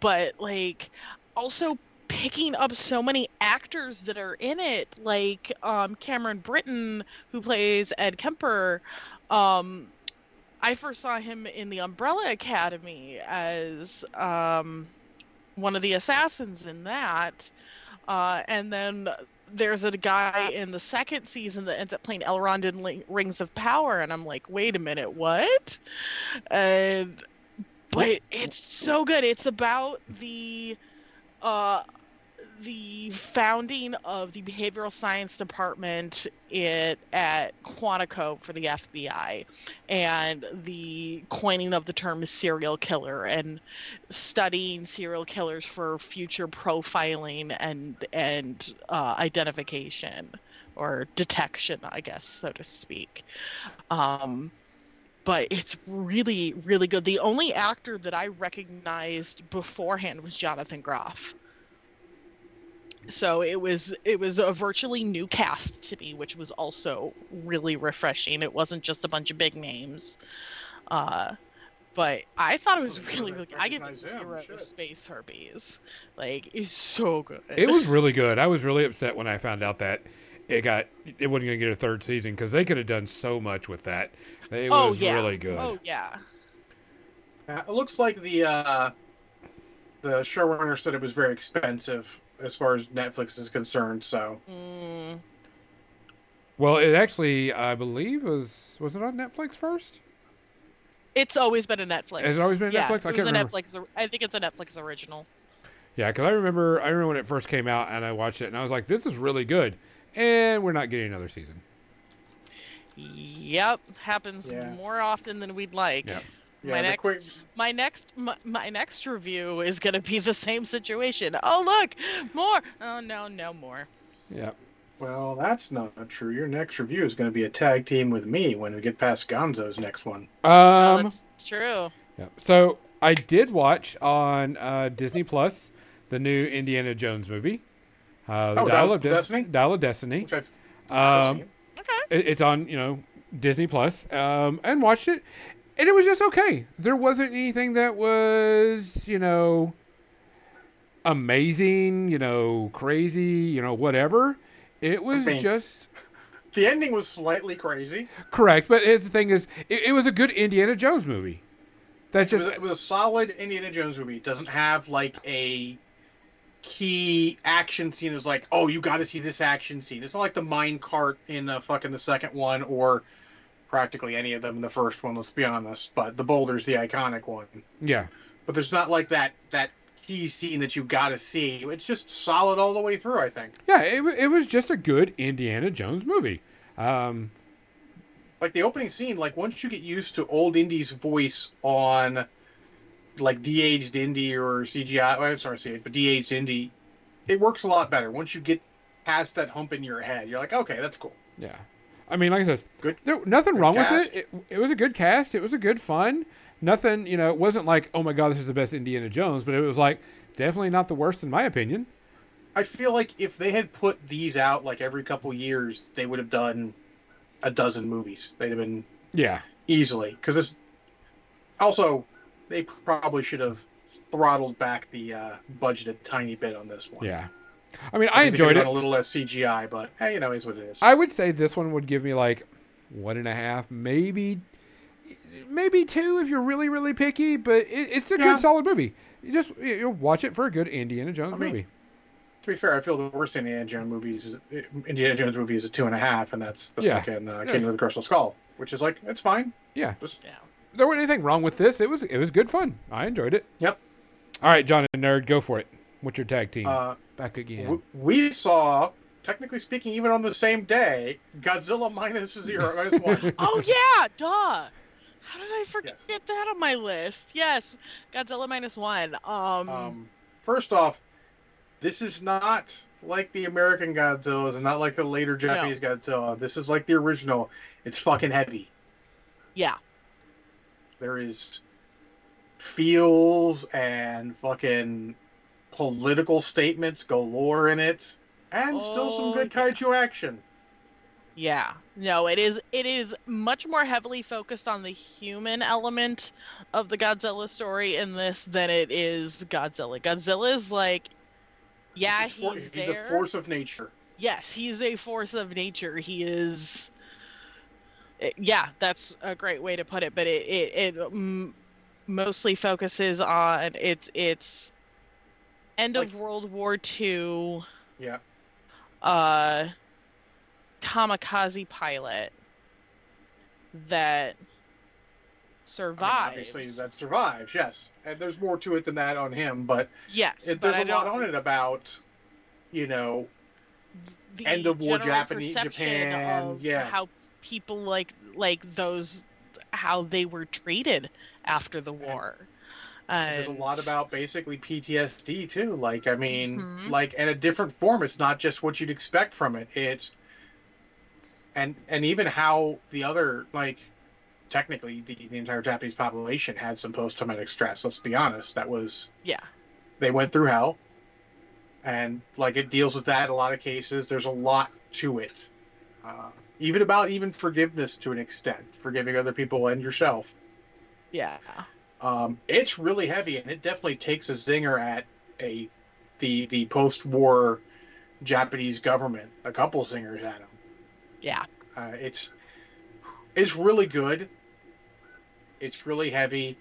But like, also picking up so many actors that are in it, like um, Cameron Britton, who plays Ed Kemper. Um, I first saw him in the Umbrella Academy as um, one of the assassins in that. Uh, and then there's a guy in the second season that ends up playing Elrond in Ling- Rings of Power, and I'm like, wait a minute, what? And but it's so good. It's about the uh the founding of the behavioral science department it, at Quantico for the FBI and the coining of the term serial killer and studying serial killers for future profiling and and uh, identification or detection, I guess, so to speak. Um, but it's really, really good. The only actor that I recognized beforehand was Jonathan Groff so it was it was a virtually new cast to me which was also really refreshing it wasn't just a bunch of big names uh but i thought it was
Oh,
really
I
good i give it zero
shit.
space herpes like it's so good
It was really good. I was really upset when I found out that it got it wasn't going to get a third season because they could have done so much with that. It
oh
was
yeah
really good.
oh yeah
Uh, it looks like the uh, the showrunner said it was very expensive as far as Netflix is concerned. So
mm,
Well, it actually, I believe, was was it on Netflix first?
it's always been a netflix
Has it always been a
yeah,
Netflix? I
it
can't
was a
remember.
netflix i think it's a netflix original
Yeah, because I remember I remember when it first came out and I watched it and I was like, this is really good, and we're not getting another season.
yep happens
Yeah.
more often than we'd like
Yep.
Yeah,
My next-
quick
my next my, my next review is going to be the same situation. Oh look, more. Oh no, no more.
Yeah.
Well, that's not true. Your next review is going to be a tag team with me when we get past Gonzo's next one.
Oh,
Um.
that's true.
yeah. So I did watch on uh, Disney Plus the new Indiana Jones movie. Uh, the
Oh,
Dial
Dial
of
of
De-
Destiny?
Dial of Destiny.
Which I've
Um,
Okay.
it, it's on you know Disney Plus, um, and watched it, and it was just okay. There wasn't anything that was you know amazing, you know, crazy, you know, whatever. It was just
the ending was slightly crazy.
correct. But the thing: is it, it was a good Indiana Jones movie. That's
It
just
was, it was a solid Indiana Jones movie. It doesn't have like a key action scene. It's like, oh, you got to see this action scene. It's not like the mine cart in the fucking the second one, or practically any of them in the first one. Let's be honest. But the boulder's the iconic one.
yeah.
But there's not like that that key scene that you got to see. It's just solid all the way through. I think.
Yeah, it, it was just a good Indiana Jones movie. Um,
like the opening scene like once you get used to old indy's voice on like de-aged indy or cgi well, i'm sorry CGI, but de-aged indy it works a lot better once you get past that hump in your head you're like okay that's cool
Yeah, I mean, like I said,
Good-
There, nothing
good
wrong
cast.
with it. it. It was a good cast. It was a good fun. Nothing, you know, it wasn't like, oh my god, this is the best Indiana Jones, but it was like definitely not the worst in my opinion.
i feel like if they had put these out like every couple years they would have done a dozen movies they'd have been
Yeah,
easily because this also they probably should have throttled back the uh, budget a tiny bit on this one
yeah. I mean, I
think
enjoyed it.
a little less cgi but hey you know is what it is
I would say this one would give me like one and a half, maybe, maybe two if you're really, really picky. But it, it's a
Yeah.
good, solid movie. You just you you watch it for a good Indiana Jones
I mean,
movie.
To be fair, I feel the worst Indiana Jones movies, Indiana Jones movie is a two and a half, and that's the
Yeah.
fucking uh,
Yeah.
Kingdom of the Crystal Skull, which is like it's fine.
Yeah,
Just
Yeah.
there wasn't anything wrong with this. It was it was good fun. I enjoyed it.
Yep.
All right, John and Nerd, go for it. What's your tag team?
uh,
Back again.
w- we saw, technically speaking, even on the same day, Godzilla minus zero minus one. [laughs]
Oh yeah, duh. How did I forget
Yes.
that on my list? Yes, Godzilla minus one. Um,
Um, first off, this is not like the American Godzillas and not like the later Japanese Godzilla. This is like the original. It's fucking heavy.
yeah,
there is feels and fucking political statements galore in it and still some
Oh,
good
yeah.
kaiju action
yeah. No, it is. It is much more heavily focused on the human element of the Godzilla story in this than it is Godzilla. Godzilla is like, yeah,
he's, for-
he's,
a force of nature
yes, he's a force of nature. He is. yeah, that's a great way to put it. But it it, it mm, mostly focuses on its its end of World War II
yeah
uh kamikaze pilot that
I mean,
survives.
obviously that survives yes and there's more to it than that on him but
yes,
it,
but
there's
I
a lot on it about you know,
the
End of war Japanese- Japan,
of
yeah.
how people like like those how they were treated after the war.
There's a lot about basically PTSD too. Like, I mean,
Mhm.
like in a different form. It's not just what you'd expect from it. It's and and even how the other like technically the, the entire Japanese population had some post traumatic stress. Let's be honest. That was
yeah
they went through hell and like it deals with that in a lot of cases there's a lot to it uh, even about even forgiveness to an extent forgiving other people and yourself
yeah
um, it's really heavy and it definitely takes a zinger at a the the post-war japanese government a couple zingers at them
yeah
uh, it's it's really good. It's really heavy.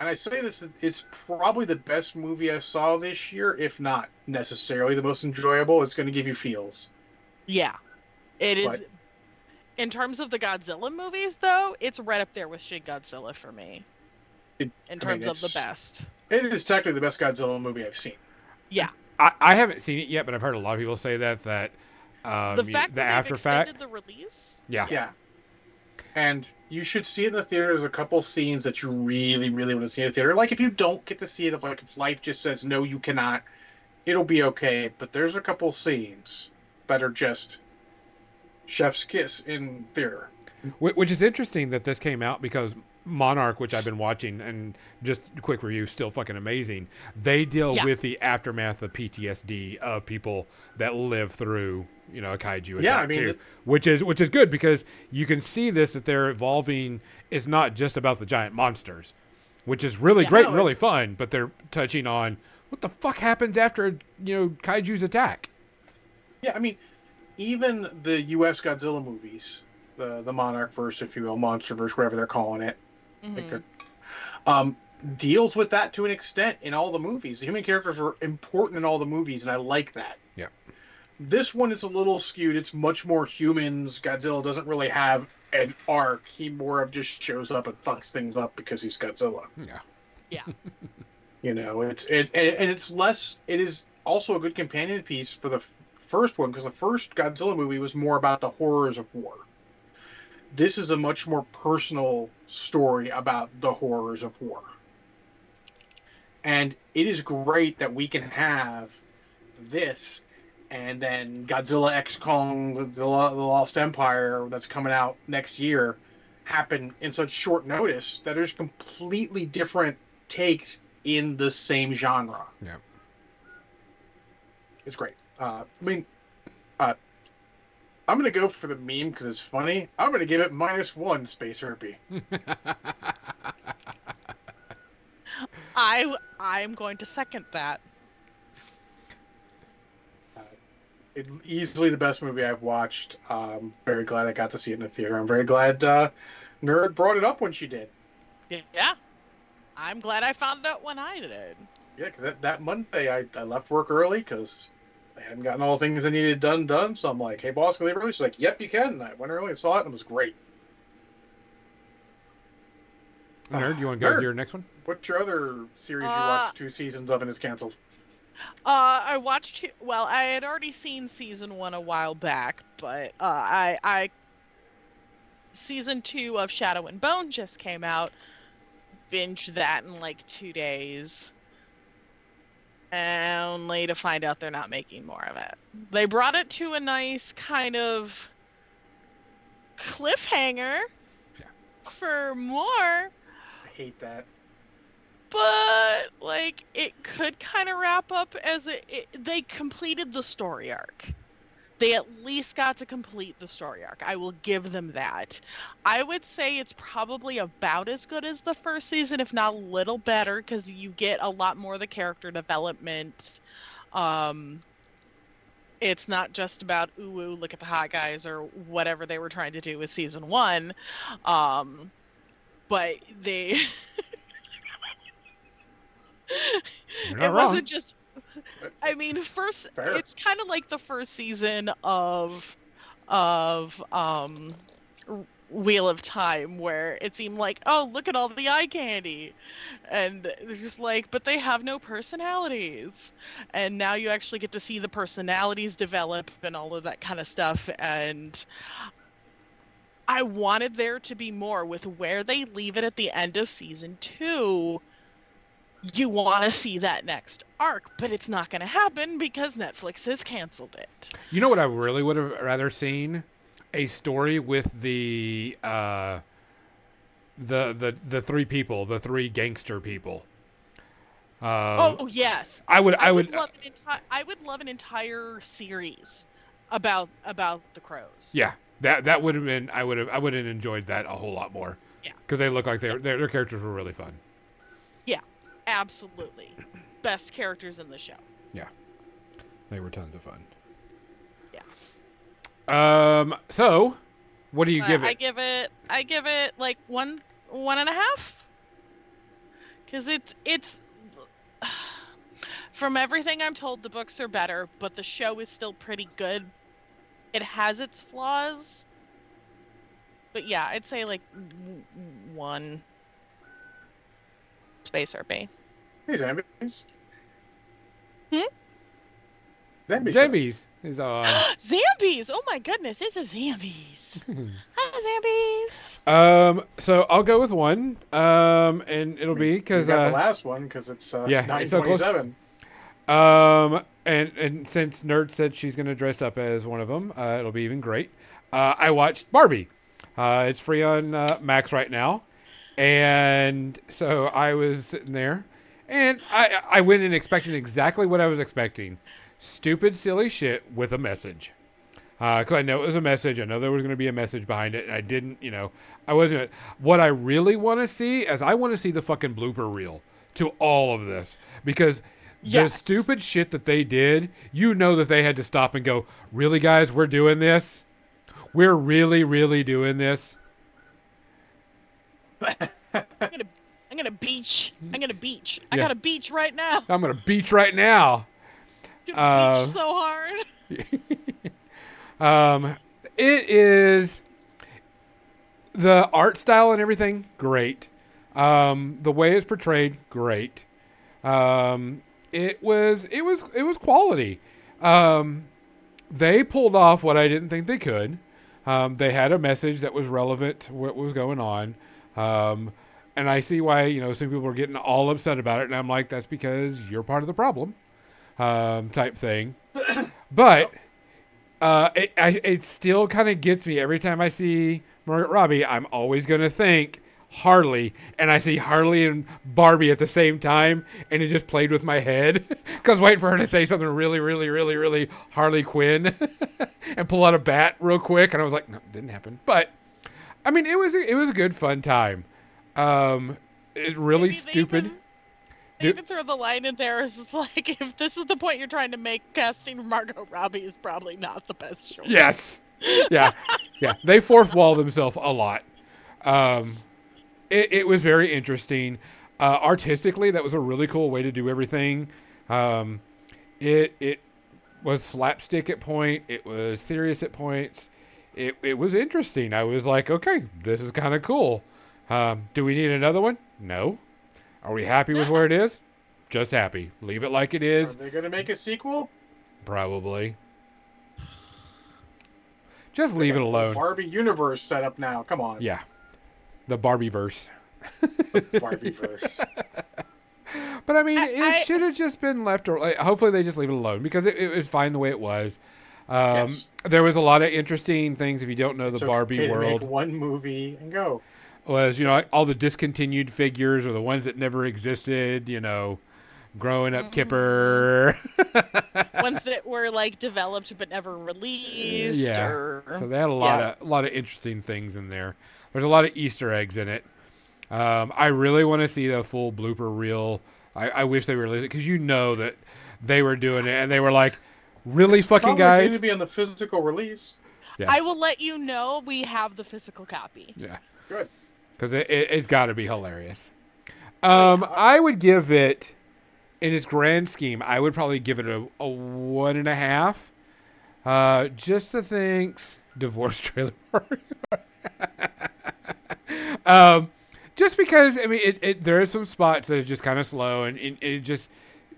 And I say this, it's probably the best movie I saw this year, if not necessarily the most enjoyable. It's going to give you feels.
yeah it is
But-
in terms of the Godzilla movies though it's right up there with Shin Godzilla for me
It-
in
I mean,
terms of the best
It is technically the best Godzilla movie I've seen.
yeah
I, I haven't seen it yet, but I've heard a lot of people say that that um,
the
you-
fact
the
that
after
they've
fact.
extended the release
Yeah.
Yeah. And you should see it in the theater. There's a couple scenes that you really, really want to see in the theater. Like if you don't get to see it, if like if life just says no, you cannot, it'll be okay. But there's a couple scenes that are just chef's kiss in theater.
Which is interesting that this came out because Monarch, which I've been watching, and just a quick review, still fucking amazing. They deal
Yeah.
with the aftermath of PTSD of people that live through, you know, a kaiju attack
Yeah, I mean,
too,
it-
which is which is good because you can see this that they're evolving. It's not just about the giant monsters, which is really
Yeah.
great
No,
and really fun, but they're touching on what the fuck happens after you know kaiju's attack.
Yeah, I mean, even the U.S. Godzilla movies, the the Monarch verse, if you will, MonsterVerse, whatever they're calling it, I think
Mhm.
they're- um, deals with that to an extent in all the movies. The human characters are important in all the movies, and I like that.
Yeah.
This one is a little skewed. It's much more humans. Godzilla doesn't really have an arc. He more of just shows up and fucks things up because he's Godzilla.
Yeah. Yeah. [laughs]
you know, it's it and, and it's less. It is also a good companion piece for the f- first one because the first Godzilla movie was more about the horrors of war. This is a much more personal story about the horrors of war. And it is great that we can have this and then Godzilla X Kong, the, the Lost Empire that's coming out next year happen in such short notice that there's completely different takes in the same genre.
Yeah.
It's great. Uh, I mean, uh, I'm going to go for the meme because it's funny. I'm going to give it minus one space herpy. [laughs]
I I'm going to second that.
It, easily the best movie I've watched. Um, very glad I got to see it in the theater. I'm very glad uh, Nerd brought it up when she did.
Yeah. I'm glad I found out when I did.
Yeah, because that, that Monday I, I left work early because I hadn't gotten all the things I needed done done. So I'm like, hey, boss, can I leave early? She's like, yep, you can. And I went early and saw it, and it was great.
Nerd, you want to go
Nerd.
to your next one?
What's your other series you
Uh,
watched two seasons of and is canceled?
Uh, I watched. Well, I had already seen season one a while back, but uh, I, I, season two of Shadow and Bone just came out. Binged that in like two days, only to find out they're not making more of it. They brought it to a nice kind of cliffhanger
Yeah.
for more
I hate that.
but like it could kind of wrap up as it, it they completed the story arc they at least got to complete the story arc i will give them that i would say it's probably about as good as the first season if not a little better because you get a lot more of the character development um it's not just about ooh ooh look at the hot guys or whatever they were trying to do with season one um but they. [laughs] it
wrong.
wasn't just i mean first
Fair.
it's kind of like the first season of of um Wheel of Time where it seemed like, oh, look at all the eye candy. And it's just like, but they have no personalities. And now you actually get to see the personalities develop and all of that kind of stuff. And I wanted there to be more with where they leave it at the end of season two. You want to see that next arc, but it's not going to happen because Netflix has canceled it.
You know what I really would have rather seen? A story with the uh, the the the three people, the three gangster people. Um,
oh yes,
I would. I, would.
love an enti- I would love an entire series about about the crows.
yeah, that that would have been. I would have. I would have enjoyed that a whole lot more.
Yeah.
because they look like they their their characters were really fun.
Absolutely, best characters in the show.
Yeah, they were tons of fun.
Yeah.
Um. So, what do you
Uh,
give it?
I give it. I give it like one one and a half. Because it's it's. [sighs] From everything I'm told, the books are better, but the show is still pretty good. It has its flaws, but yeah, I'd say like one. Space Harpy.
Hey, zombies.
Hmm?
Zombie. show.
Zambies is on. [gasps]
Zambies! Oh my goodness, it's a Zambies. [laughs] Hi, Zambies.
um. So I'll go with one. Um. And it'll be
You
because
got
uh,
the last one because it's uh,
yeah,
nine
it's so close. Um, and and since Nerd said she's going to dress up as one of them, uh, it'll be even great. Uh, I watched Barbie. Uh, it's free on uh, Max right now, and so I was sitting there, and I I went in expecting exactly what I was expecting: stupid, silly shit with a message. Uh, because I know it was a message. I know there was going to be a message behind it, and I didn't. You know, I wasn't. What I really want to see is I want to see the fucking blooper reel to all of this because the stupid shit that they did, you know that they had to stop and go, really, guys, we're doing this? We're really, really doing this?
I'm gonna, I'm gonna beach. I'm gonna beach. I got a beach right now.
I'm to beach right now.
Gonna
Uh,
beach so hard. [laughs]
Um, it is the art style and everything great. Um, the way it's portrayed great. Um, it was it was it was quality. Um, they pulled off what I didn't think they could. Um, they had a message that was relevant to what was going on. Um, and I see why you know some people are getting all upset about it, and I'm like, that's because you're part of the problem, um, type thing. [coughs] But uh, it, I, it still kind of gets me every time I see Margaret Robbie. I'm always going to think Harley, and I see Harley and Barbie at the same time, and it just played with my head [laughs] because waiting for her to say something really, really, really, really Harley Quinn [laughs] and pull out a bat real quick, and I was like, no, didn't happen. But I mean, it was a, it was a good fun time. Um, it's really
Maybe they
stupid.
even- They even throw the line in there is [laughs] like, if this is the point you're trying to make, casting Margot Robbie is probably not the best choice.
Yes. Yeah. Yeah. They fourth wall themselves a lot. Um, it, it was very interesting. Uh, artistically, that was a really cool way to do everything. Um, it it was slapstick at point. It was serious at points. It it was interesting. I was like, okay, this is kind of cool. Um, do we need another one? No. Are we happy with where it is? Just happy. Leave it like it
Are they going to make a sequel?
Probably. Just leave it
They got the
alone.
Barbie universe set up now. Come on.
Yeah. The Barbie verse. [laughs]
Barbie verse.
But I mean,
I-
it
I-
should have just been left. Or like, hopefully, they just leave it alone because it, it was fine the way it was. Um,
Yes.
There was a lot of interesting things. If you don't know the Barbie
okay to
world,
make one movie and go.
was you know all the discontinued figures or the ones that never existed. You know, growing up Skipper. [laughs]
Ones that were like developed but never released.
Yeah.
Or...
So they had a lot
Yeah.
of a lot of interesting things in there. There's a lot of Easter eggs in it. Um, I really want to see the full blooper reel. I, I wish they released it because you know that they were doing it and they were like, "Really, fucking
Probably going to be on the physical release.
Yeah.
I will let you know we have the physical copy.
Yeah,
Good.
because it, it, it's got to be hilarious. Um, I would give it, in its grand scheme, I would probably give it a, a one and a half. Uh, just the things, divorce trailer [laughs] um, just because I mean, it, it there are some spots that are just kind of slow, and it, it just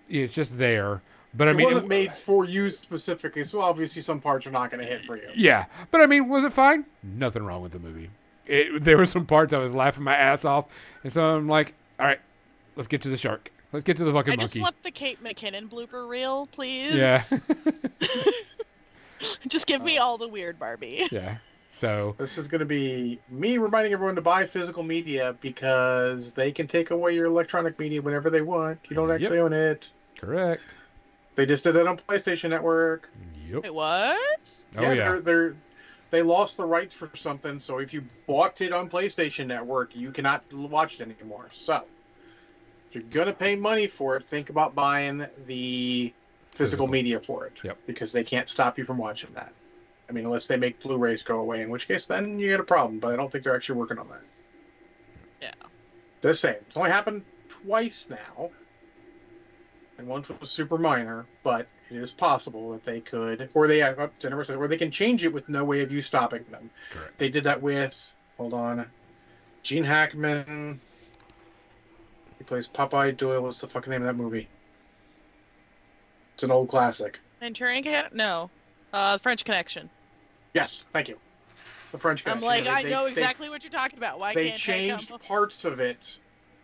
it's just there. But I mean
it
mean,
wasn't made for you specifically, so obviously some parts are not going to hit for you.
Yeah, but I mean, was it fine? Nothing wrong with the movie. It, there were some parts I was laughing my ass off, and so I'm like, all right, let's get to the shark. Let's get to the fucking
I just want the Kate McKinnon blooper reel, please.
Yeah, [laughs] [laughs]
just give me
Oh.
all the weird Barbie.
yeah. So
This is going to be me reminding everyone to buy physical media because they can take away your electronic media whenever they want. You don't
Yep.
actually own it.
correct.
They just did that on PlayStation Network.
Yep.
Wait, what?
Oh yeah.
They're, they're they lost the rights for something, so if you bought it on PlayStation Network, you cannot watch it anymore. So, if you're gonna pay money for it, think about buying the physical
Physical.
media for it.
Yep.
Because they can't stop you from watching that. I mean, unless they make Blu-rays go away, in which case then you get a problem. But I don't think they're actually working on that.
Yeah.
Just saying, it's only happened twice now, and once was super minor, but it is possible that they could, or they have, up to or they can change it with no way of you stopping them.
Correct.
They did that with, hold on, Gene Hackman. He plays Popeye Doyle. What's the fucking name of that movie? It's an old classic.
Manchurian Cat? No. Uh, French Connection.
Yes, thank you. The French guy.
I'm like,
Yeah,
I
they-
know
they-
exactly what you're talking about. Why
They,
can't
changed
I come?
parts of it,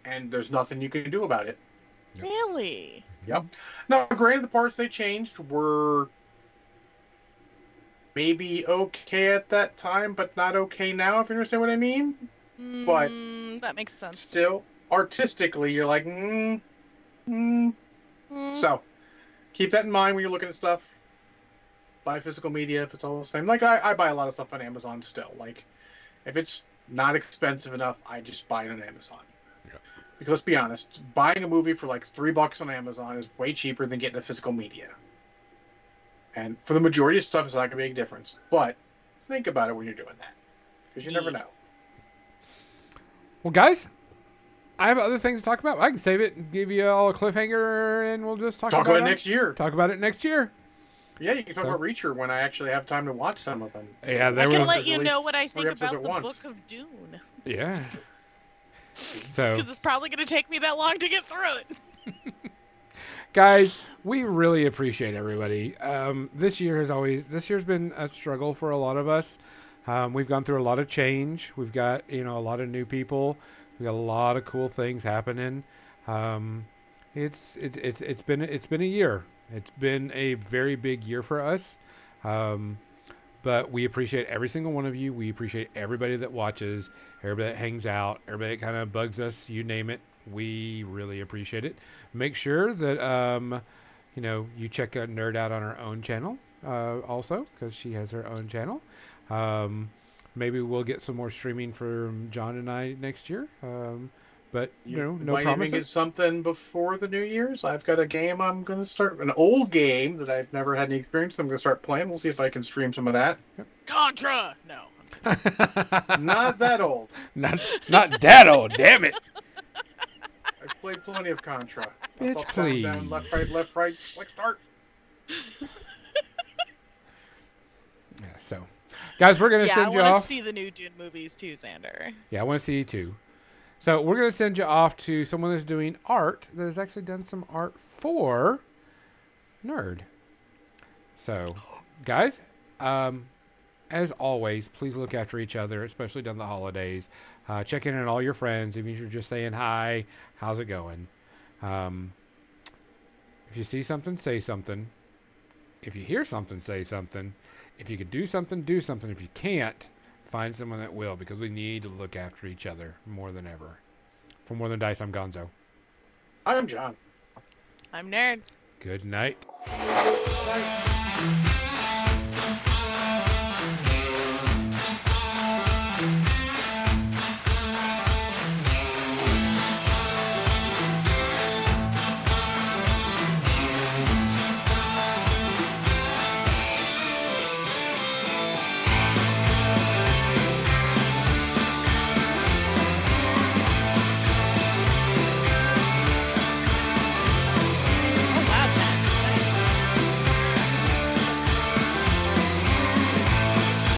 and there's nothing you can do about it.
Really? Yep.
Now, granted, the parts they changed were maybe okay at that time, but not okay now. If you understand what I mean. But-
Mm, that makes sense.
Still, artistically, you're like, mm, mm.
Mm,
So, keep that in mind when you're looking at stuff. Buy physical media if it's all the same. Like I, I buy a lot of stuff on Amazon still. Like, if it's not expensive enough, I just buy it on Amazon.
Yeah.
Because let's be honest, buying a movie for like three bucks on Amazon is way cheaper than getting the physical media. And for the majority of stuff, it's not going to make a difference. But think about it when you're doing that, because you never know.
Well, guys, I have other things to talk about. I can save it and give you all a cliffhanger, and we'll just talk,
Talk
about,
about it
it
next year.
Talk about it next year.
Yeah, you can talk
So-
about Reacher when I actually have time to watch some of them.
Yeah,
I can let you know what I think about the
once.
Book of Dune.
Yeah. So, [laughs]
Because it's probably going to take me that long to get through it. [laughs]
guys, we really appreciate everybody. Um, this year has always this year's been a struggle for a lot of us. Um, we've gone through a lot of change. We've got you know a lot of new people. We got a lot of cool things happening. Um, it's it's it's it's been it's been a year. It's been a very big year for us. Um, but we appreciate every single one of you. We appreciate everybody that watches, everybody that hangs out, everybody that kind of bugs us. You name it. We really appreciate it. Make sure that um, you know you check out Nerd out on her own channel uh, also because she has her own channel. Um, maybe we'll get some more streaming from John and I next year. Um, but you, know, no
might even get something before the New Year's. I've got a game I'm going to start, an old game that I've never had any experience. That I'm going to start playing. We'll see if I can stream some of that.
Contra! No. [laughs]
Not that old.
not not that old. Damn it.
I've played plenty of Contra.
Bitch,
Up, down, down, left, right, left, right. Select start. [laughs]
Yeah, so, guys, we're gonna
Yeah, I
send you
want to
off.
see the new Dune movies too, Xander.
Yeah, I want to see you too. So we're gonna send you off to someone that's doing art that has actually done some art for Nerd. So, guys, um, as always, please look after each other, especially during the holidays. Uh, check in on all your friends, even if you're just saying hi. How's it going? Um, if you see something, say something. If you hear something, say something. If you can do something, do something. If you can't, find someone that will because we need to look after each other more than ever. For more than dice, I'm Gonzo.
I'm John.
I'm Nerd.
Good night.
Bye.